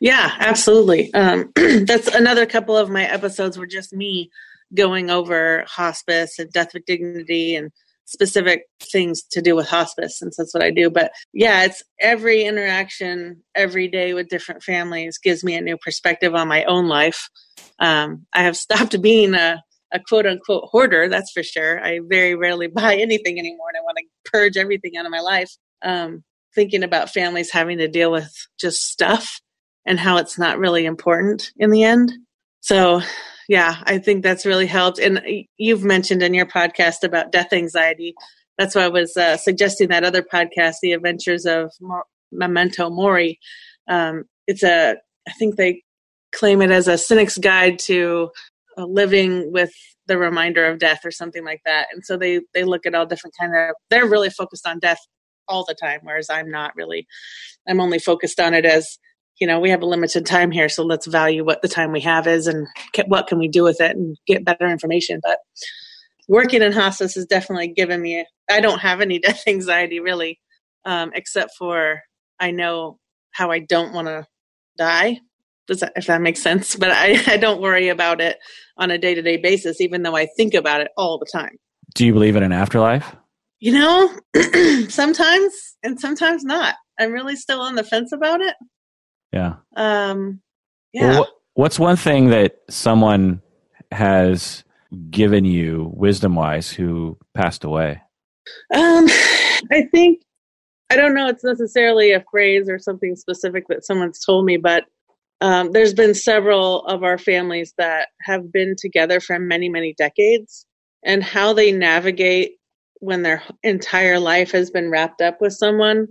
Yeah, absolutely. Um, that's another couple of my episodes were just me going over hospice and death with dignity and specific things to do with hospice since that's what I do. But yeah, it's every interaction every day with different families gives me a new perspective on my own life. Um, I have stopped being a a quote unquote hoarder, that's for sure. I very rarely buy anything anymore and I want to purge everything out of my life. Um, thinking about families having to deal with just stuff and how it's not really important in the end. So, yeah, I think that's really helped. And you've mentioned in your podcast about death anxiety. That's why I was uh, suggesting that other podcast, The Adventures of Mor- Memento Mori. Um, it's a, I think they claim it as a cynic's guide to living with the reminder of death or something like that. And so they they look at all different kind of they're really focused on death all the time whereas i'm not really. I'm only focused on it as you know we have a limited time here so let's value what the time we have is and what can we do with it and get better information. But working in hospice has definitely given me i don't have any death anxiety really um, except for i know how i don't want to die does that, if that makes sense. But I, I don't worry about it on a day to day basis, even though I think about it all the time. Do you believe in an afterlife? You know, sometimes and sometimes not. I'm really still on the fence about it. Yeah. Um, yeah. Well, what's one thing that someone has given you wisdom wise who passed away? Um, I think I don't know. It's necessarily a phrase or something specific that someone's told me, but um, there's been several of our families that have been together for many, many decades, and how they navigate when their entire life has been wrapped up with someone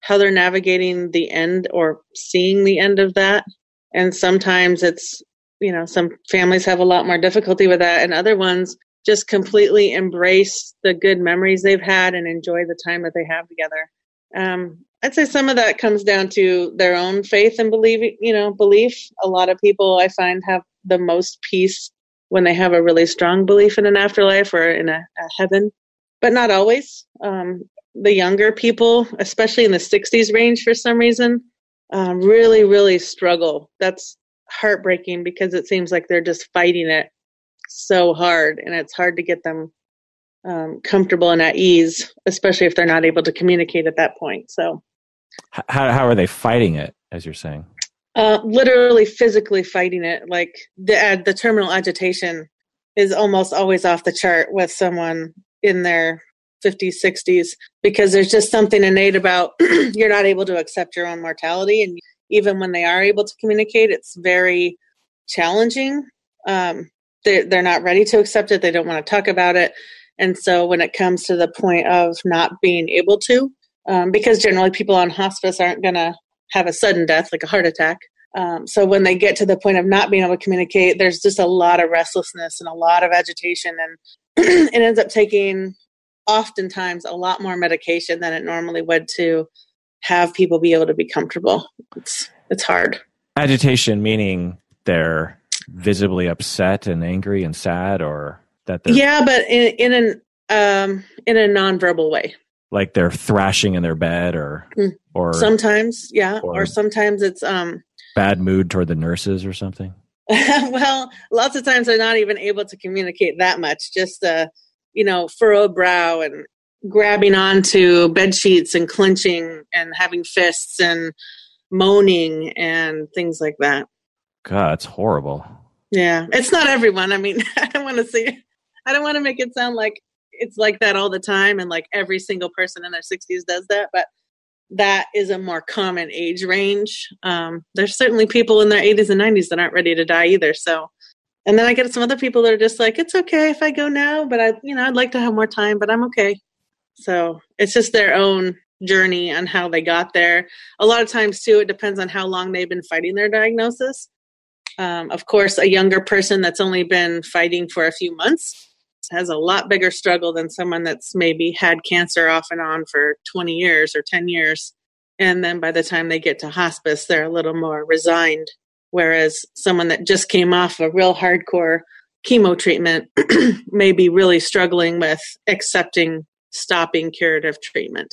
how they're navigating the end or seeing the end of that. And sometimes it's, you know, some families have a lot more difficulty with that, and other ones just completely embrace the good memories they've had and enjoy the time that they have together. Um, I'd say some of that comes down to their own faith and belief, you know, belief. A lot of people I find have the most peace when they have a really strong belief in an afterlife or in a, a heaven, but not always. Um, the younger people, especially in the 60s range for some reason, um, really, really struggle. That's heartbreaking because it seems like they're just fighting it so hard and it's hard to get them um, comfortable and at ease, especially if they're not able to communicate at that point. So, how how are they fighting it? As you're saying, uh, literally physically fighting it. Like the uh, the terminal agitation is almost always off the chart with someone in their 50s, 60s, because there's just something innate about you're not able to accept your own mortality, and even when they are able to communicate, it's very challenging. Um, they they're not ready to accept it. They don't want to talk about it and so when it comes to the point of not being able to, um, because generally people on hospice aren't going to have a sudden death like a heart attack. Um, so when they get to the point of not being able to communicate, there's just a lot of restlessness and a lot of agitation, and it ends up taking oftentimes a lot more medication than it normally would to have people be able to be comfortable. It's it's hard. Agitation meaning they're visibly upset and angry and sad, or that they're yeah but in, in an um in a nonverbal way like they're thrashing in their bed or mm. or sometimes yeah or, or, sometimes it's um bad mood toward the nurses or something? Well lots of times they're not even able to communicate that much just uh you know furrowed brow and grabbing onto bed sheets and clenching and having fists and moaning and things like that. God it's horrible. Yeah it's not everyone. I mean i don't want to say I don't want to make it sound like it's like that all the time and like every single person in their 60s does that, but that is a more common age range. Um, there's certainly people in their 80s and 90s that aren't ready to die either. So, and then I get some other people that are just like, it's okay if I go now, but I, you know, I'd like to have more time, but I'm okay. So it's just their own journey on how they got there. A lot of times, too, it depends on how long they've been fighting their diagnosis. Um, of course, a younger person that's only been fighting for a few months has a lot bigger struggle than someone that's maybe had cancer off and on for 20 years or 10 years. And then by the time they get to hospice, they're a little more resigned. Whereas someone that just came off a real hardcore chemo treatment may be really struggling with accepting stopping curative treatment.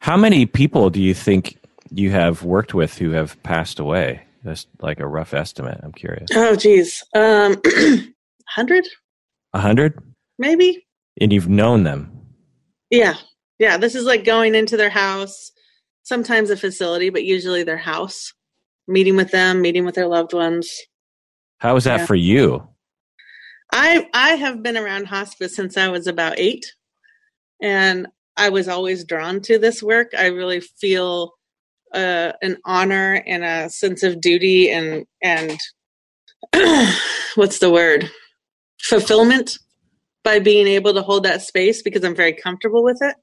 How many people do you think you have worked with who have passed away? That's like a rough estimate. I'm curious. Oh, geez. Um, 100? A hundred? Maybe. And you've known them. Yeah. Yeah. This is like going into their house, sometimes a facility, but usually their house, meeting with them, meeting with their loved ones. How was that yeah. for you? I I have been around hospice since I was about eight. And I was always drawn to this work. I really feel uh, an honor and a sense of duty and and what's the word fulfillment by being able to hold that space because I'm very comfortable with it.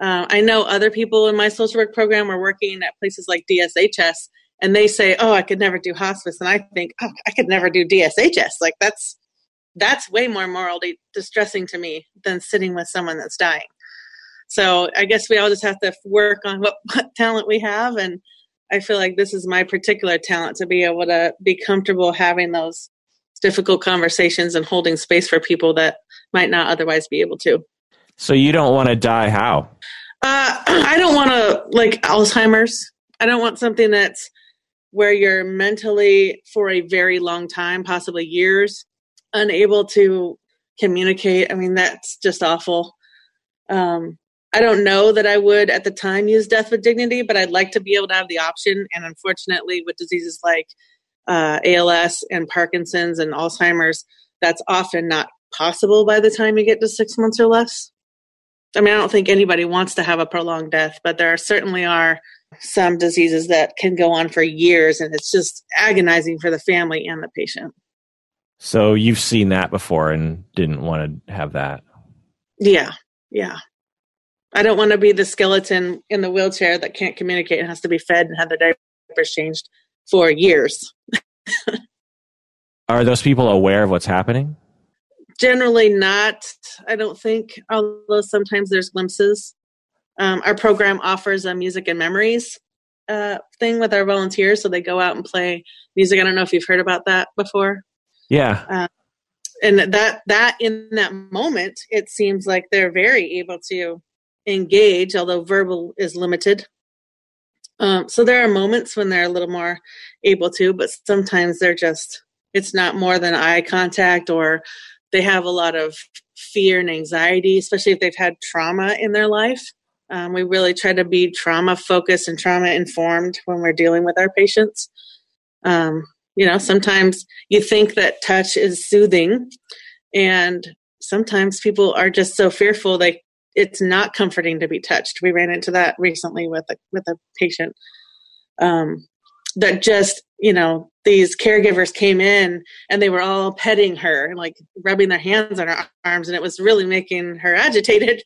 Uh, I know other people in my social work program are working at places like DSHS and they say, "Oh, I could never do hospice," and I think, "Oh, I could never do DSHS." Like that's that's way more morally distressing to me than sitting with someone that's dying. So I guess we all just have to work on what, what talent we have, and I feel like this is my particular talent to be able to be comfortable having those difficult conversations and holding space for people that might not otherwise be able to. So you don't want to die how? Uh, I don't want to like Alzheimer's. I don't want something that's where you're mentally for a very long time, possibly years, unable to communicate. I mean, that's just awful. Um, I don't know that I would at the time use death with dignity, but I'd like to be able to have the option. And unfortunately, with diseases like uh, ALS and Parkinson's and Alzheimer's, that's often not possible by the time you get to six months or less. I mean, I don't think anybody wants to have a prolonged death, but there are, certainly are some diseases that can go on for years, and it's just agonizing for the family and the patient. So you've seen that before and didn't want to have that. Yeah, yeah. I don't want to be the skeleton in the wheelchair that can't communicate and has to be fed and have the diapers changed for years. Are those people aware of what's happening? Generally not, I don't think, although sometimes there's glimpses. Um, our program offers a music and memories uh, thing with our volunteers, so they go out and play music. I don't know if you've heard about that before. Yeah. Uh, and that that in that moment, it seems like they're very able to engage, although verbal is limited. Um, so there are moments when they're a little more able to, but sometimes they're just it's not more than eye contact or they have a lot of fear and anxiety, especially if they've had trauma in their life. Um, we really try to be trauma focused and trauma informed when we're dealing with our patients. Um, you know, sometimes you think that touch is soothing, and sometimes people are just so fearful they it's not comforting to be touched. We ran into that recently with a, with a patient um, that just you know these caregivers came in and they were all petting her and like rubbing their hands on her arms and it was really making her agitated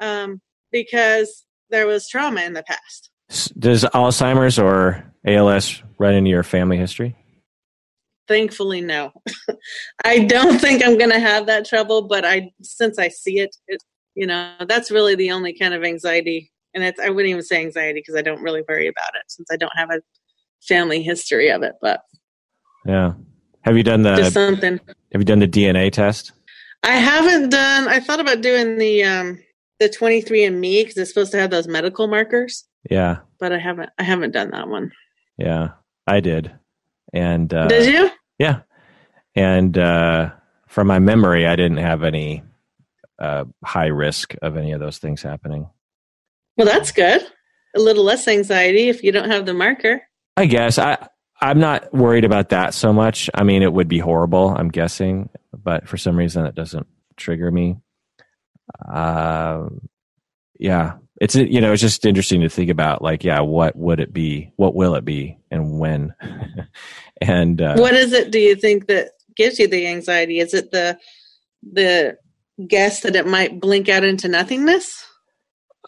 um, because there was trauma in the past. Does alzheimer's or als run into your family history? Thankfully no. I don't think i'm going to have that trouble but i since i see it, it you know that's really the only kind of anxiety and it's i wouldn't even say anxiety because i don't really worry about it since i don't have a family history of it, but yeah. Have you done the just something? Have you done the DNA test? I haven't done. I thought about doing the um the 23andMe because it's supposed to have those medical markers. Yeah, but I haven't. I haven't done that one. Yeah, I did. And uh, did you? Yeah, and uh, from my memory, I didn't have any uh, high risk of any of those things happening. Well, that's good. A little less anxiety if you don't have the marker. I guess I I'm not worried about that so much. I mean, it would be horrible. I'm guessing, but for some reason, it doesn't trigger me. Uh, yeah, it's you know it's just interesting to think about. Like, yeah, what would it be? What will it be? And when? and uh, what is it? Do you think that gives you the anxiety? Is it the the guess that it might blink out into nothingness?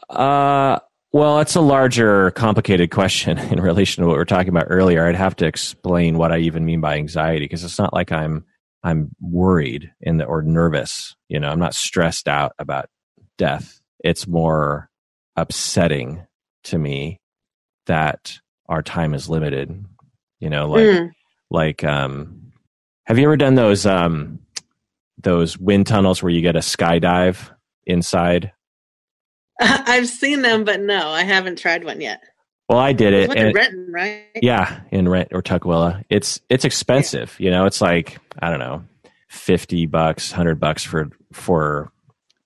Uh, well, it's a larger, complicated question in relation to what we are talking about earlier. I'd have to explain what I even mean by anxiety because it's not like I'm I'm worried in the, or nervous. You know, I'm not stressed out about death. It's more upsetting to me that our time is limited. You know, like mm. like um, have you ever done those um, those wind tunnels where you get a skydive inside I've seen them, but no, I haven't tried one yet. Well, I did it. in Renton, right? Yeah, in Rent or Tukwila. It's it's expensive. Yeah. You know, it's like I don't know, fifty bucks, hundred bucks for for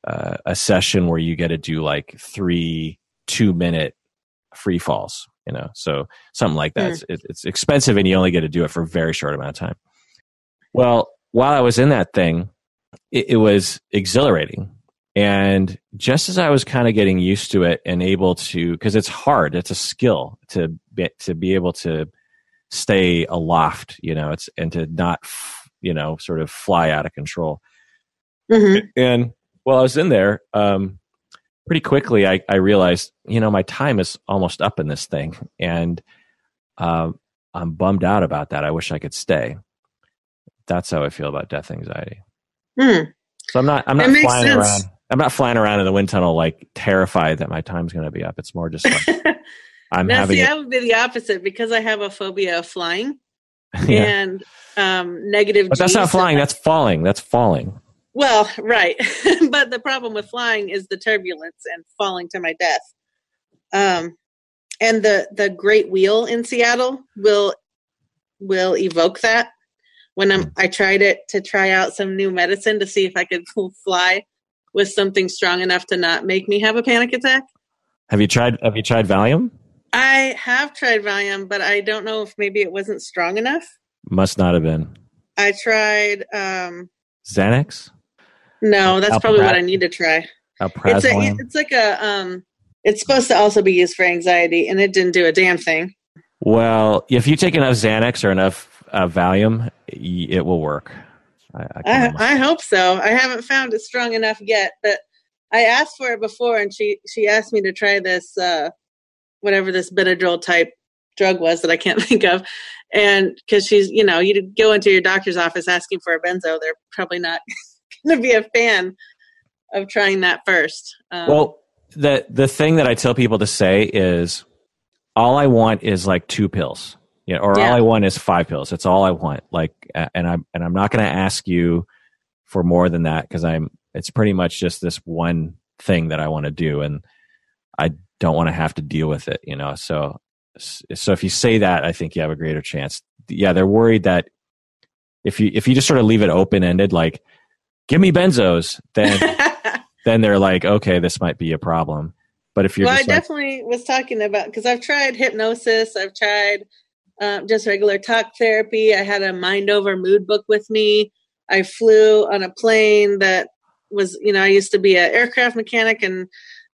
uh, a session where you get to do like three two minute free falls. You know, so something like that. Mm. It's, it's expensive, and you only get to do it for a very short amount of time. Well, while I was in that thing, it, it was exhilarating and just as I was kind of getting used to it and able to, because it's hard, it's a skill to be, to be able to stay aloft, you know, it's and to not, you know, sort of fly out of control. Mm-hmm. And while I was in there, um, pretty quickly I, I realized, you know, my time is almost up in this thing, and um, I'm bummed out about that. I wish I could stay. That's how I feel about death anxiety. Mm. So I'm not I'm not flying sense. around I'm not flying around in the wind tunnel like terrified that my time's going to be up. It's more just like I'm now, having. See, it. I would be the opposite because I have a phobia of flying yeah. and um, negative. But that's not flying. That's falling. That's falling. Well, right, but the problem with flying is the turbulence and falling to my death. Um, and the the Great Wheel in Seattle will will evoke that. When I'm, I tried it to try out some new medicine to see if I could fly with something strong enough to not make me have a panic attack. Have you tried have you tried Valium? I have tried Valium, but I don't know if maybe it wasn't strong enough. Must not have been. I tried um Xanax? No, that's probably what I need to try. It's, a, it's like a um it's supposed to also be used for anxiety and it didn't do a damn thing. Well, if you take enough Xanax or enough uh, Valium, it will work. I, I, I, I, hope so. I haven't found it strong enough yet, but I asked for it before, and she she asked me to try this uh, whatever this Benadryl type drug was that I can't think of, and because she's you know you go into your doctor's office asking for a benzo, they're probably not going to be a fan of trying that first. Um, well, the the thing that I tell people to say is, all I want is like two pills, you know, or yeah. all I want is five pills. That's all I want. Like, and I'm and I'm not going to ask you for more than that because I'm it's pretty much just this one thing that I want to do, and I don't want to have to deal with it. You know, so so if you say that, I think you have a greater chance. Yeah, they're worried that if you if you just sort of leave it open ended, like give me benzos, then then they're like, okay, this might be a problem. But if you're well, I like, definitely was talking about because I've tried hypnosis, I've tried um, just regular talk therapy. I had a mind over mood book with me. I flew on a plane that was, you know, I used to be an aircraft mechanic, and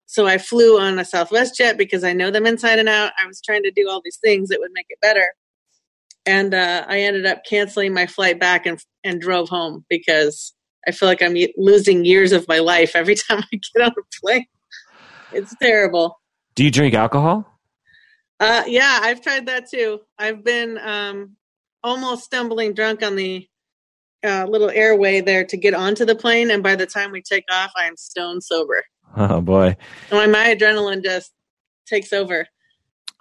so I flew on a Southwest jet because I know them inside and out. I was trying to do all these things that would make it better, and uh, I ended up canceling my flight back and and drove home because I feel like I'm losing years of my life every time I get on a plane. It's terrible. Do you drink alcohol? Uh, yeah, I've tried that too. I've been um, almost stumbling drunk on the uh, little airway there to get onto the plane, and by the time we take off, I am stone sober. Oh boy! And my adrenaline just takes over.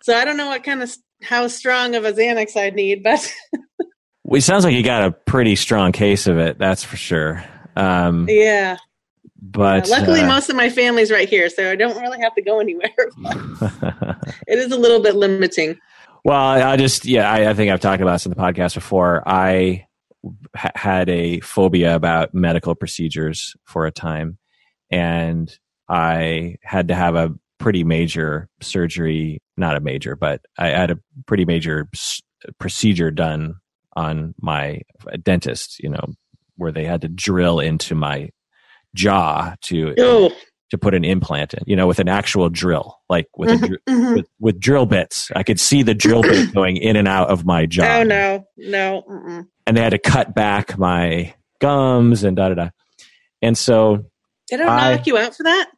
So I don't know what kind of how strong of a Xanax I'd need, but well, it sounds like you got a pretty strong case of it. That's for sure. Um, yeah. But yeah, luckily, uh, most of my family's right here, so I don't really have to go anywhere. it is a little bit limiting. Well, I just yeah, I, I think I've talked about this in the podcast before. I ha- had a phobia about medical procedures for a time, and I had to have a pretty major surgery. Not a major, but I had a pretty major s- procedure done on my dentist. You know, where they had to drill into my jaw to to put an implant in, you know, with an actual drill, like with, mm-hmm, a, mm-hmm. with, with drill bits. I could see the drill bit going in and out of my jaw. Oh no, no. Mm-mm. And they had to cut back my gums and da da da. And so they don't I, knock you out for that.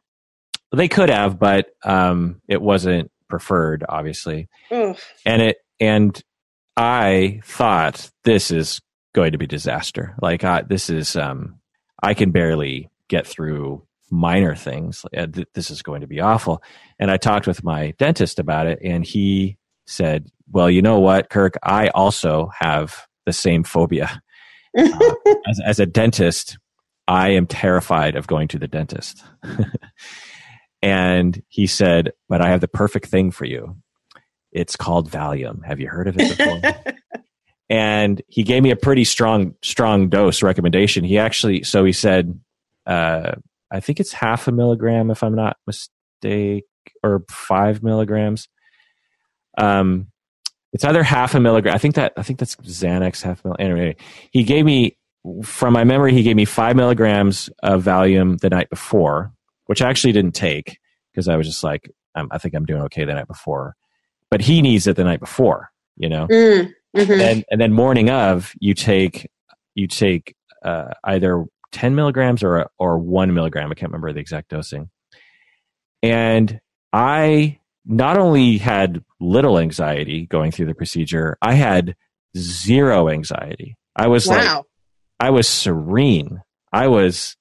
They could have, but um, it wasn't preferred, obviously. Oh. And it and I thought this is going to be disaster. Like this is um, I can barely get through minor things. Uh, this is going to be awful. And I talked with my dentist about it, and he said, "Well, you know what, Kirk? I also have the same phobia. Uh, as, as a dentist, I am terrified of going to the dentist." and he said, "But I have the perfect thing for you. It's called Valium. Have you heard of it before?" and he gave me a pretty strong strong dose recommendation. He actually so he said, uh, I think it's half a milligram if I'm not mistake, or five milligrams. Um, it's either half a milligram. I think that I think that's Xanax half a milligram. Anyway, he gave me from my memory he gave me five milligrams of Valium the night before, which I actually didn't take because I was just like I think I'm doing okay the night before, but he needs it the night before, you know. Mm. Mm-hmm. And and then morning of you take you take uh, either 10 milligrams or or one milligram. I can't remember the exact dosing. And I not only had little anxiety going through the procedure, I had zero anxiety. I was wow. like, I was serene. I was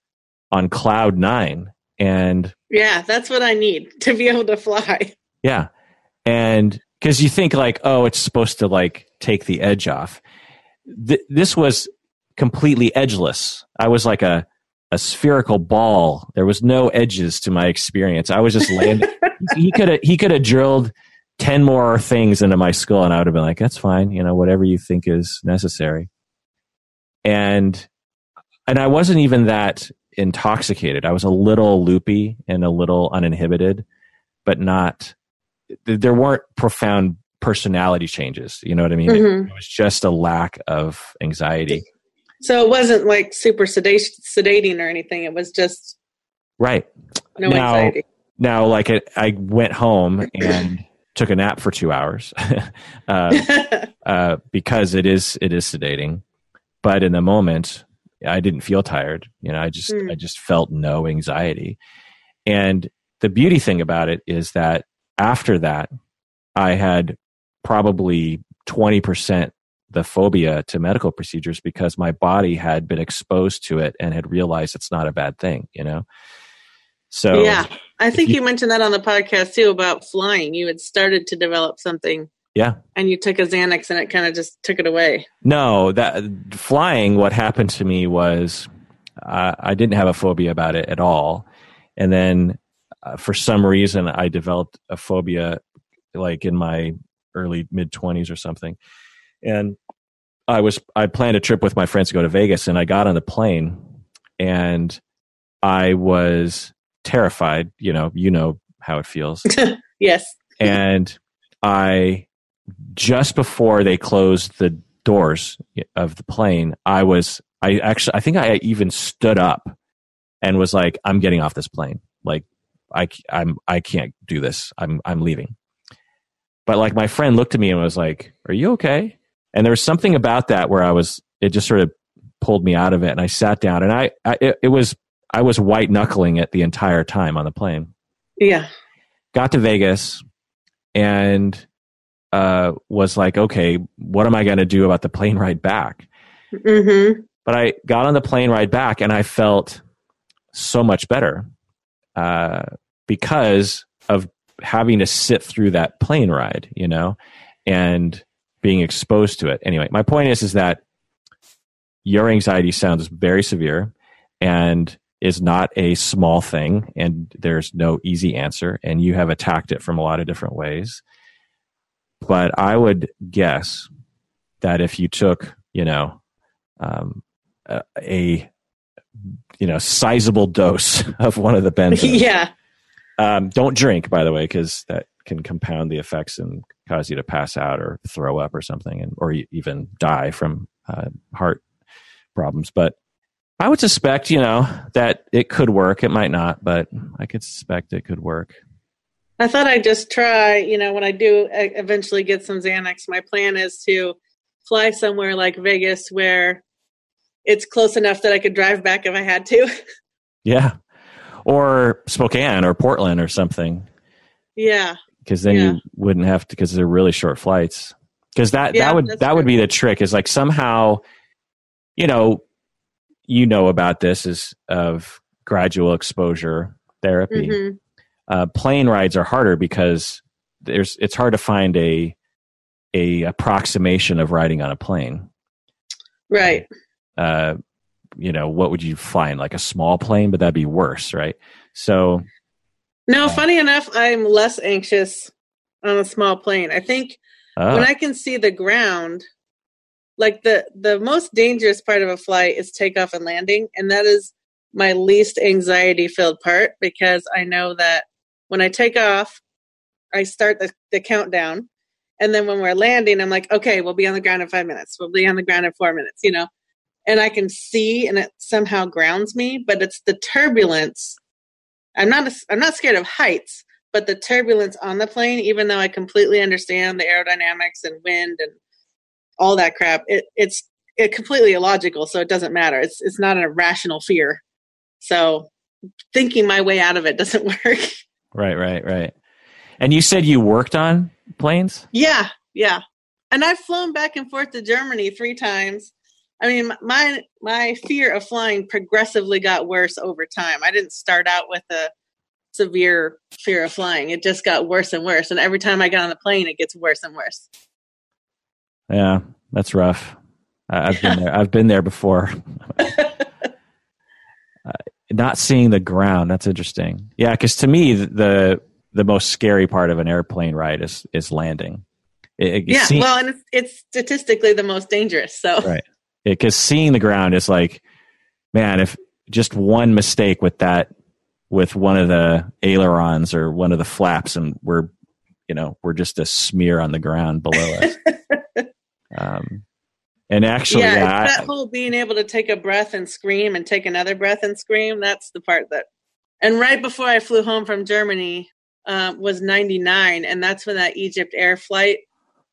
on cloud nine. And yeah, that's what I need to be able to fly. Yeah. And because you think like, oh, it's supposed to like take the edge off. Th- this was completely edgeless. I was like a a spherical ball. There was no edges to my experience. I was just landing. he could have he could have drilled ten more things into my skull, and I would have been like, "That's fine, you know, whatever you think is necessary." And and I wasn't even that intoxicated. I was a little loopy and a little uninhibited, but not there weren't profound personality changes. You know what I mean? Mm-hmm. It, it, was just a lack of anxiety. So it wasn't like super sedating or anything. It was just right. No now, anxiety. Now, like it, I went home and took a nap for two hours uh, uh, because it is it is sedating. But in the moment, I didn't feel tired. You know, I just mm. I just felt no anxiety, And the beauty thing about it is that after that, I had probably 20% the phobia to medical procedures because my body had been exposed to it and had realized it's not a bad thing, you know? So, yeah, I think you, you mentioned that on the podcast too about flying. You had started to develop something yeah. And you took a Xanax and it kind of just took it away. No, that flying, what happened to me was uh, I didn't have a phobia about it at all. And then uh, for some reason, I developed a phobia like in my early mid 20s or something. And I was, I planned a trip with my friends to go to Vegas and I got on the plane and I was terrified. You know, you know how it feels. yes. and I just before they closed the doors of the plane, I was, I actually, I think I even stood up and was like, I'm getting off this plane. Like, I, I'm, I can't do this. I'm, I'm leaving. But like my friend looked at me and was like, Are you okay? And there was something about that where I was, it just sort of pulled me out of it. And I sat down and I, I it, it was, I was white knuckling it the entire time on the plane. Yeah. Got to Vegas and uh, was like, okay, what am I going to do about the plane ride back? Mm-hmm. But I got on the plane ride back and I felt so much better uh, because of having to sit through that plane ride, you know, and being exposed to it. Anyway, my point is, is that your anxiety sounds very severe and is not a small thing, and there's no easy answer, and you have attacked it from a lot of different ways. But I would guess that if you took, you know, um, a, a, you know sizable dose of one of the benzos, yeah. Um, don't drink, by the way, because that can compound the effects and cause you to pass out or throw up or something, and or even die from uh, heart problems. But I would suspect, you know, that it could work. It might not, but I could suspect it could work. I thought I'd just try, you know, when I do eventually get some Xanax, my plan is to fly somewhere like Vegas where it's close enough that I could drive back if I had to. Yeah. Or Spokane or Portland or something. Yeah. Because then yeah. you wouldn't have to, because they're really short flights. Because that, yeah, that would, that true. would be the trick is like somehow, you know, you know about this is of gradual exposure therapy. Mm-hmm uh, plane rides are harder because there's it's hard to find a a approximation of riding on a plane. Right. Uh, you know, what would you find? Like a small plane, but that'd be worse, right? So. No, funny enough, I'm less anxious on a small plane. I think oh. when I can see the ground, like the the most dangerous part of a flight is takeoff and landing, and that is my least anxiety filled part because I know that when I take off, I start the, the countdown. And then when we're landing, I'm like, okay, we'll be on the ground in five minutes. We'll be on the ground in four minutes, you know? And I can see and it somehow grounds me, but it's the turbulence. I'm not, a, I'm not scared of heights, but the turbulence on the plane, even though I completely understand the aerodynamics and wind and all that crap, it, it's it completely illogical. So it doesn't matter. It's, it's not a rational fear. So thinking my way out of it doesn't work. Right, right, right. And you said you worked on planes? Yeah, yeah. And I've flown back and forth to Germany three times. I mean, my my fear of flying progressively got worse over time. I didn't start out with a severe fear of flying. It just got worse and worse. And every time I get on the plane, it gets worse and worse. Yeah, that's rough. I, have been there. I've been there before. uh, not seeing the ground. That's interesting. Yeah, because to me, the the most scary part of an airplane ride is is landing. It, yeah, well, and it's, it's statistically the most dangerous. So right, because seeing the ground is like, man, if just one mistake with that, with one of the ailerons or one of the flaps, and we're, you know, we're just a smear on the ground below us. um, and actually, yeah, yeah that I, whole being able to take a breath and scream and take another breath and scream, that's the part that. And right before I flew home from Germany uh, was 99. And that's when that EgyptAir flight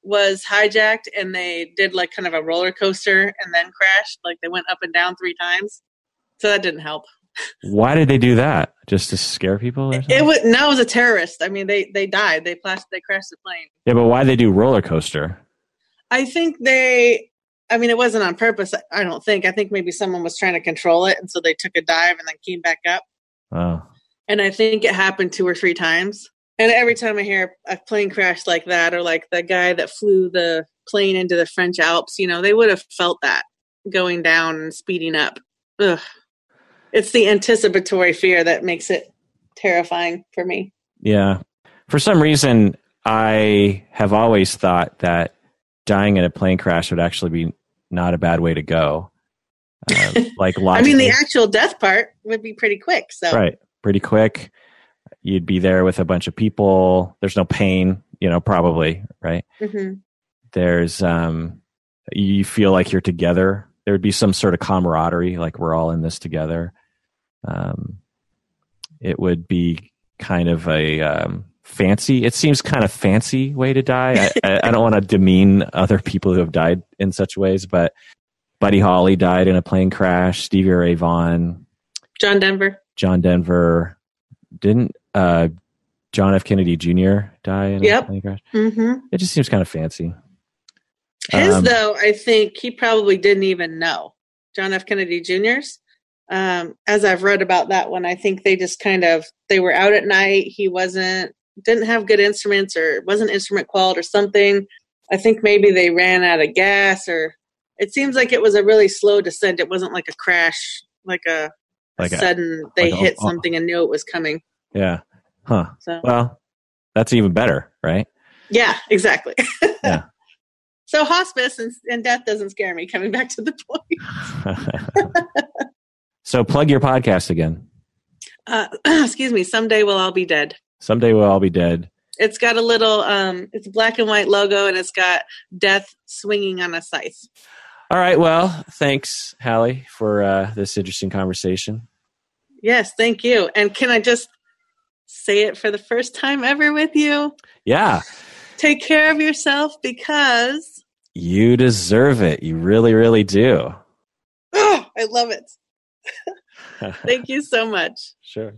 was hijacked and they did like kind of a roller coaster and then crashed. Like they went up and down three times. So that didn't help. Why did they do that? Just to scare people? It, it was no, it was a terrorist. I mean, they they died. They plashed. They crashed the plane. Yeah, but why they do roller coaster? I think they. I mean, it wasn't on purpose. I don't think. I think maybe someone was trying to control it, and so they took a dive and then came back up. Oh. And I think it happened two or three times. And every time I hear a plane crash like that, or like the guy that flew the plane into the French Alps, you know, they would have felt that going down and speeding up. Ugh. It's the anticipatory fear that makes it terrifying for me. Yeah. For some reason, I have always thought that dying in a plane crash would actually be not a bad way to go. Uh, like I mean, the actual death part would be pretty quick. So right, pretty quick. You'd be there with a bunch of people. There's no pain, you know, probably right. Mm-hmm. There's um, you feel like you're together. There would be some sort of camaraderie, like we're all in this together. Um, it would be kind of a um, fancy. It seems kind of fancy way to die. I, I, I don't want to demean other people who have died in such ways, but Buddy Holly died in a plane crash. Stevie Ray Vaughan, John Denver, John Denver, didn't uh, John F. Kennedy Jr. die in yep. a plane crash? Mm-hmm. It just seems kind of fancy. His um, though, I think he probably didn't even know John F. Kennedy Jr.'s. Um, as I've read about that one, I think they just kind of they were out at night. He wasn't didn't have good instruments or wasn't instrument quality or something. I think maybe they ran out of gas or it seems like it was a really slow descent. It wasn't like a crash, like a, like a sudden they like hit a, something and knew it was coming. Yeah. Huh. So, well, that's even better, right? Yeah, exactly. yeah. So hospice and, and death doesn't scare me. Coming back to the point. so plug your podcast again. Uh, excuse me. Someday we'll all be dead. Someday we'll all be dead. It's got a little. Um, it's black and white logo, and it's got death swinging on a scythe. All right. Well, thanks, Halley, for uh, this interesting conversation. Yes, thank you. And can I just say it for the first time ever with you? Yeah. Take care of yourself because you deserve it. You really, really do. Oh, I love it. Thank you so much. Sure.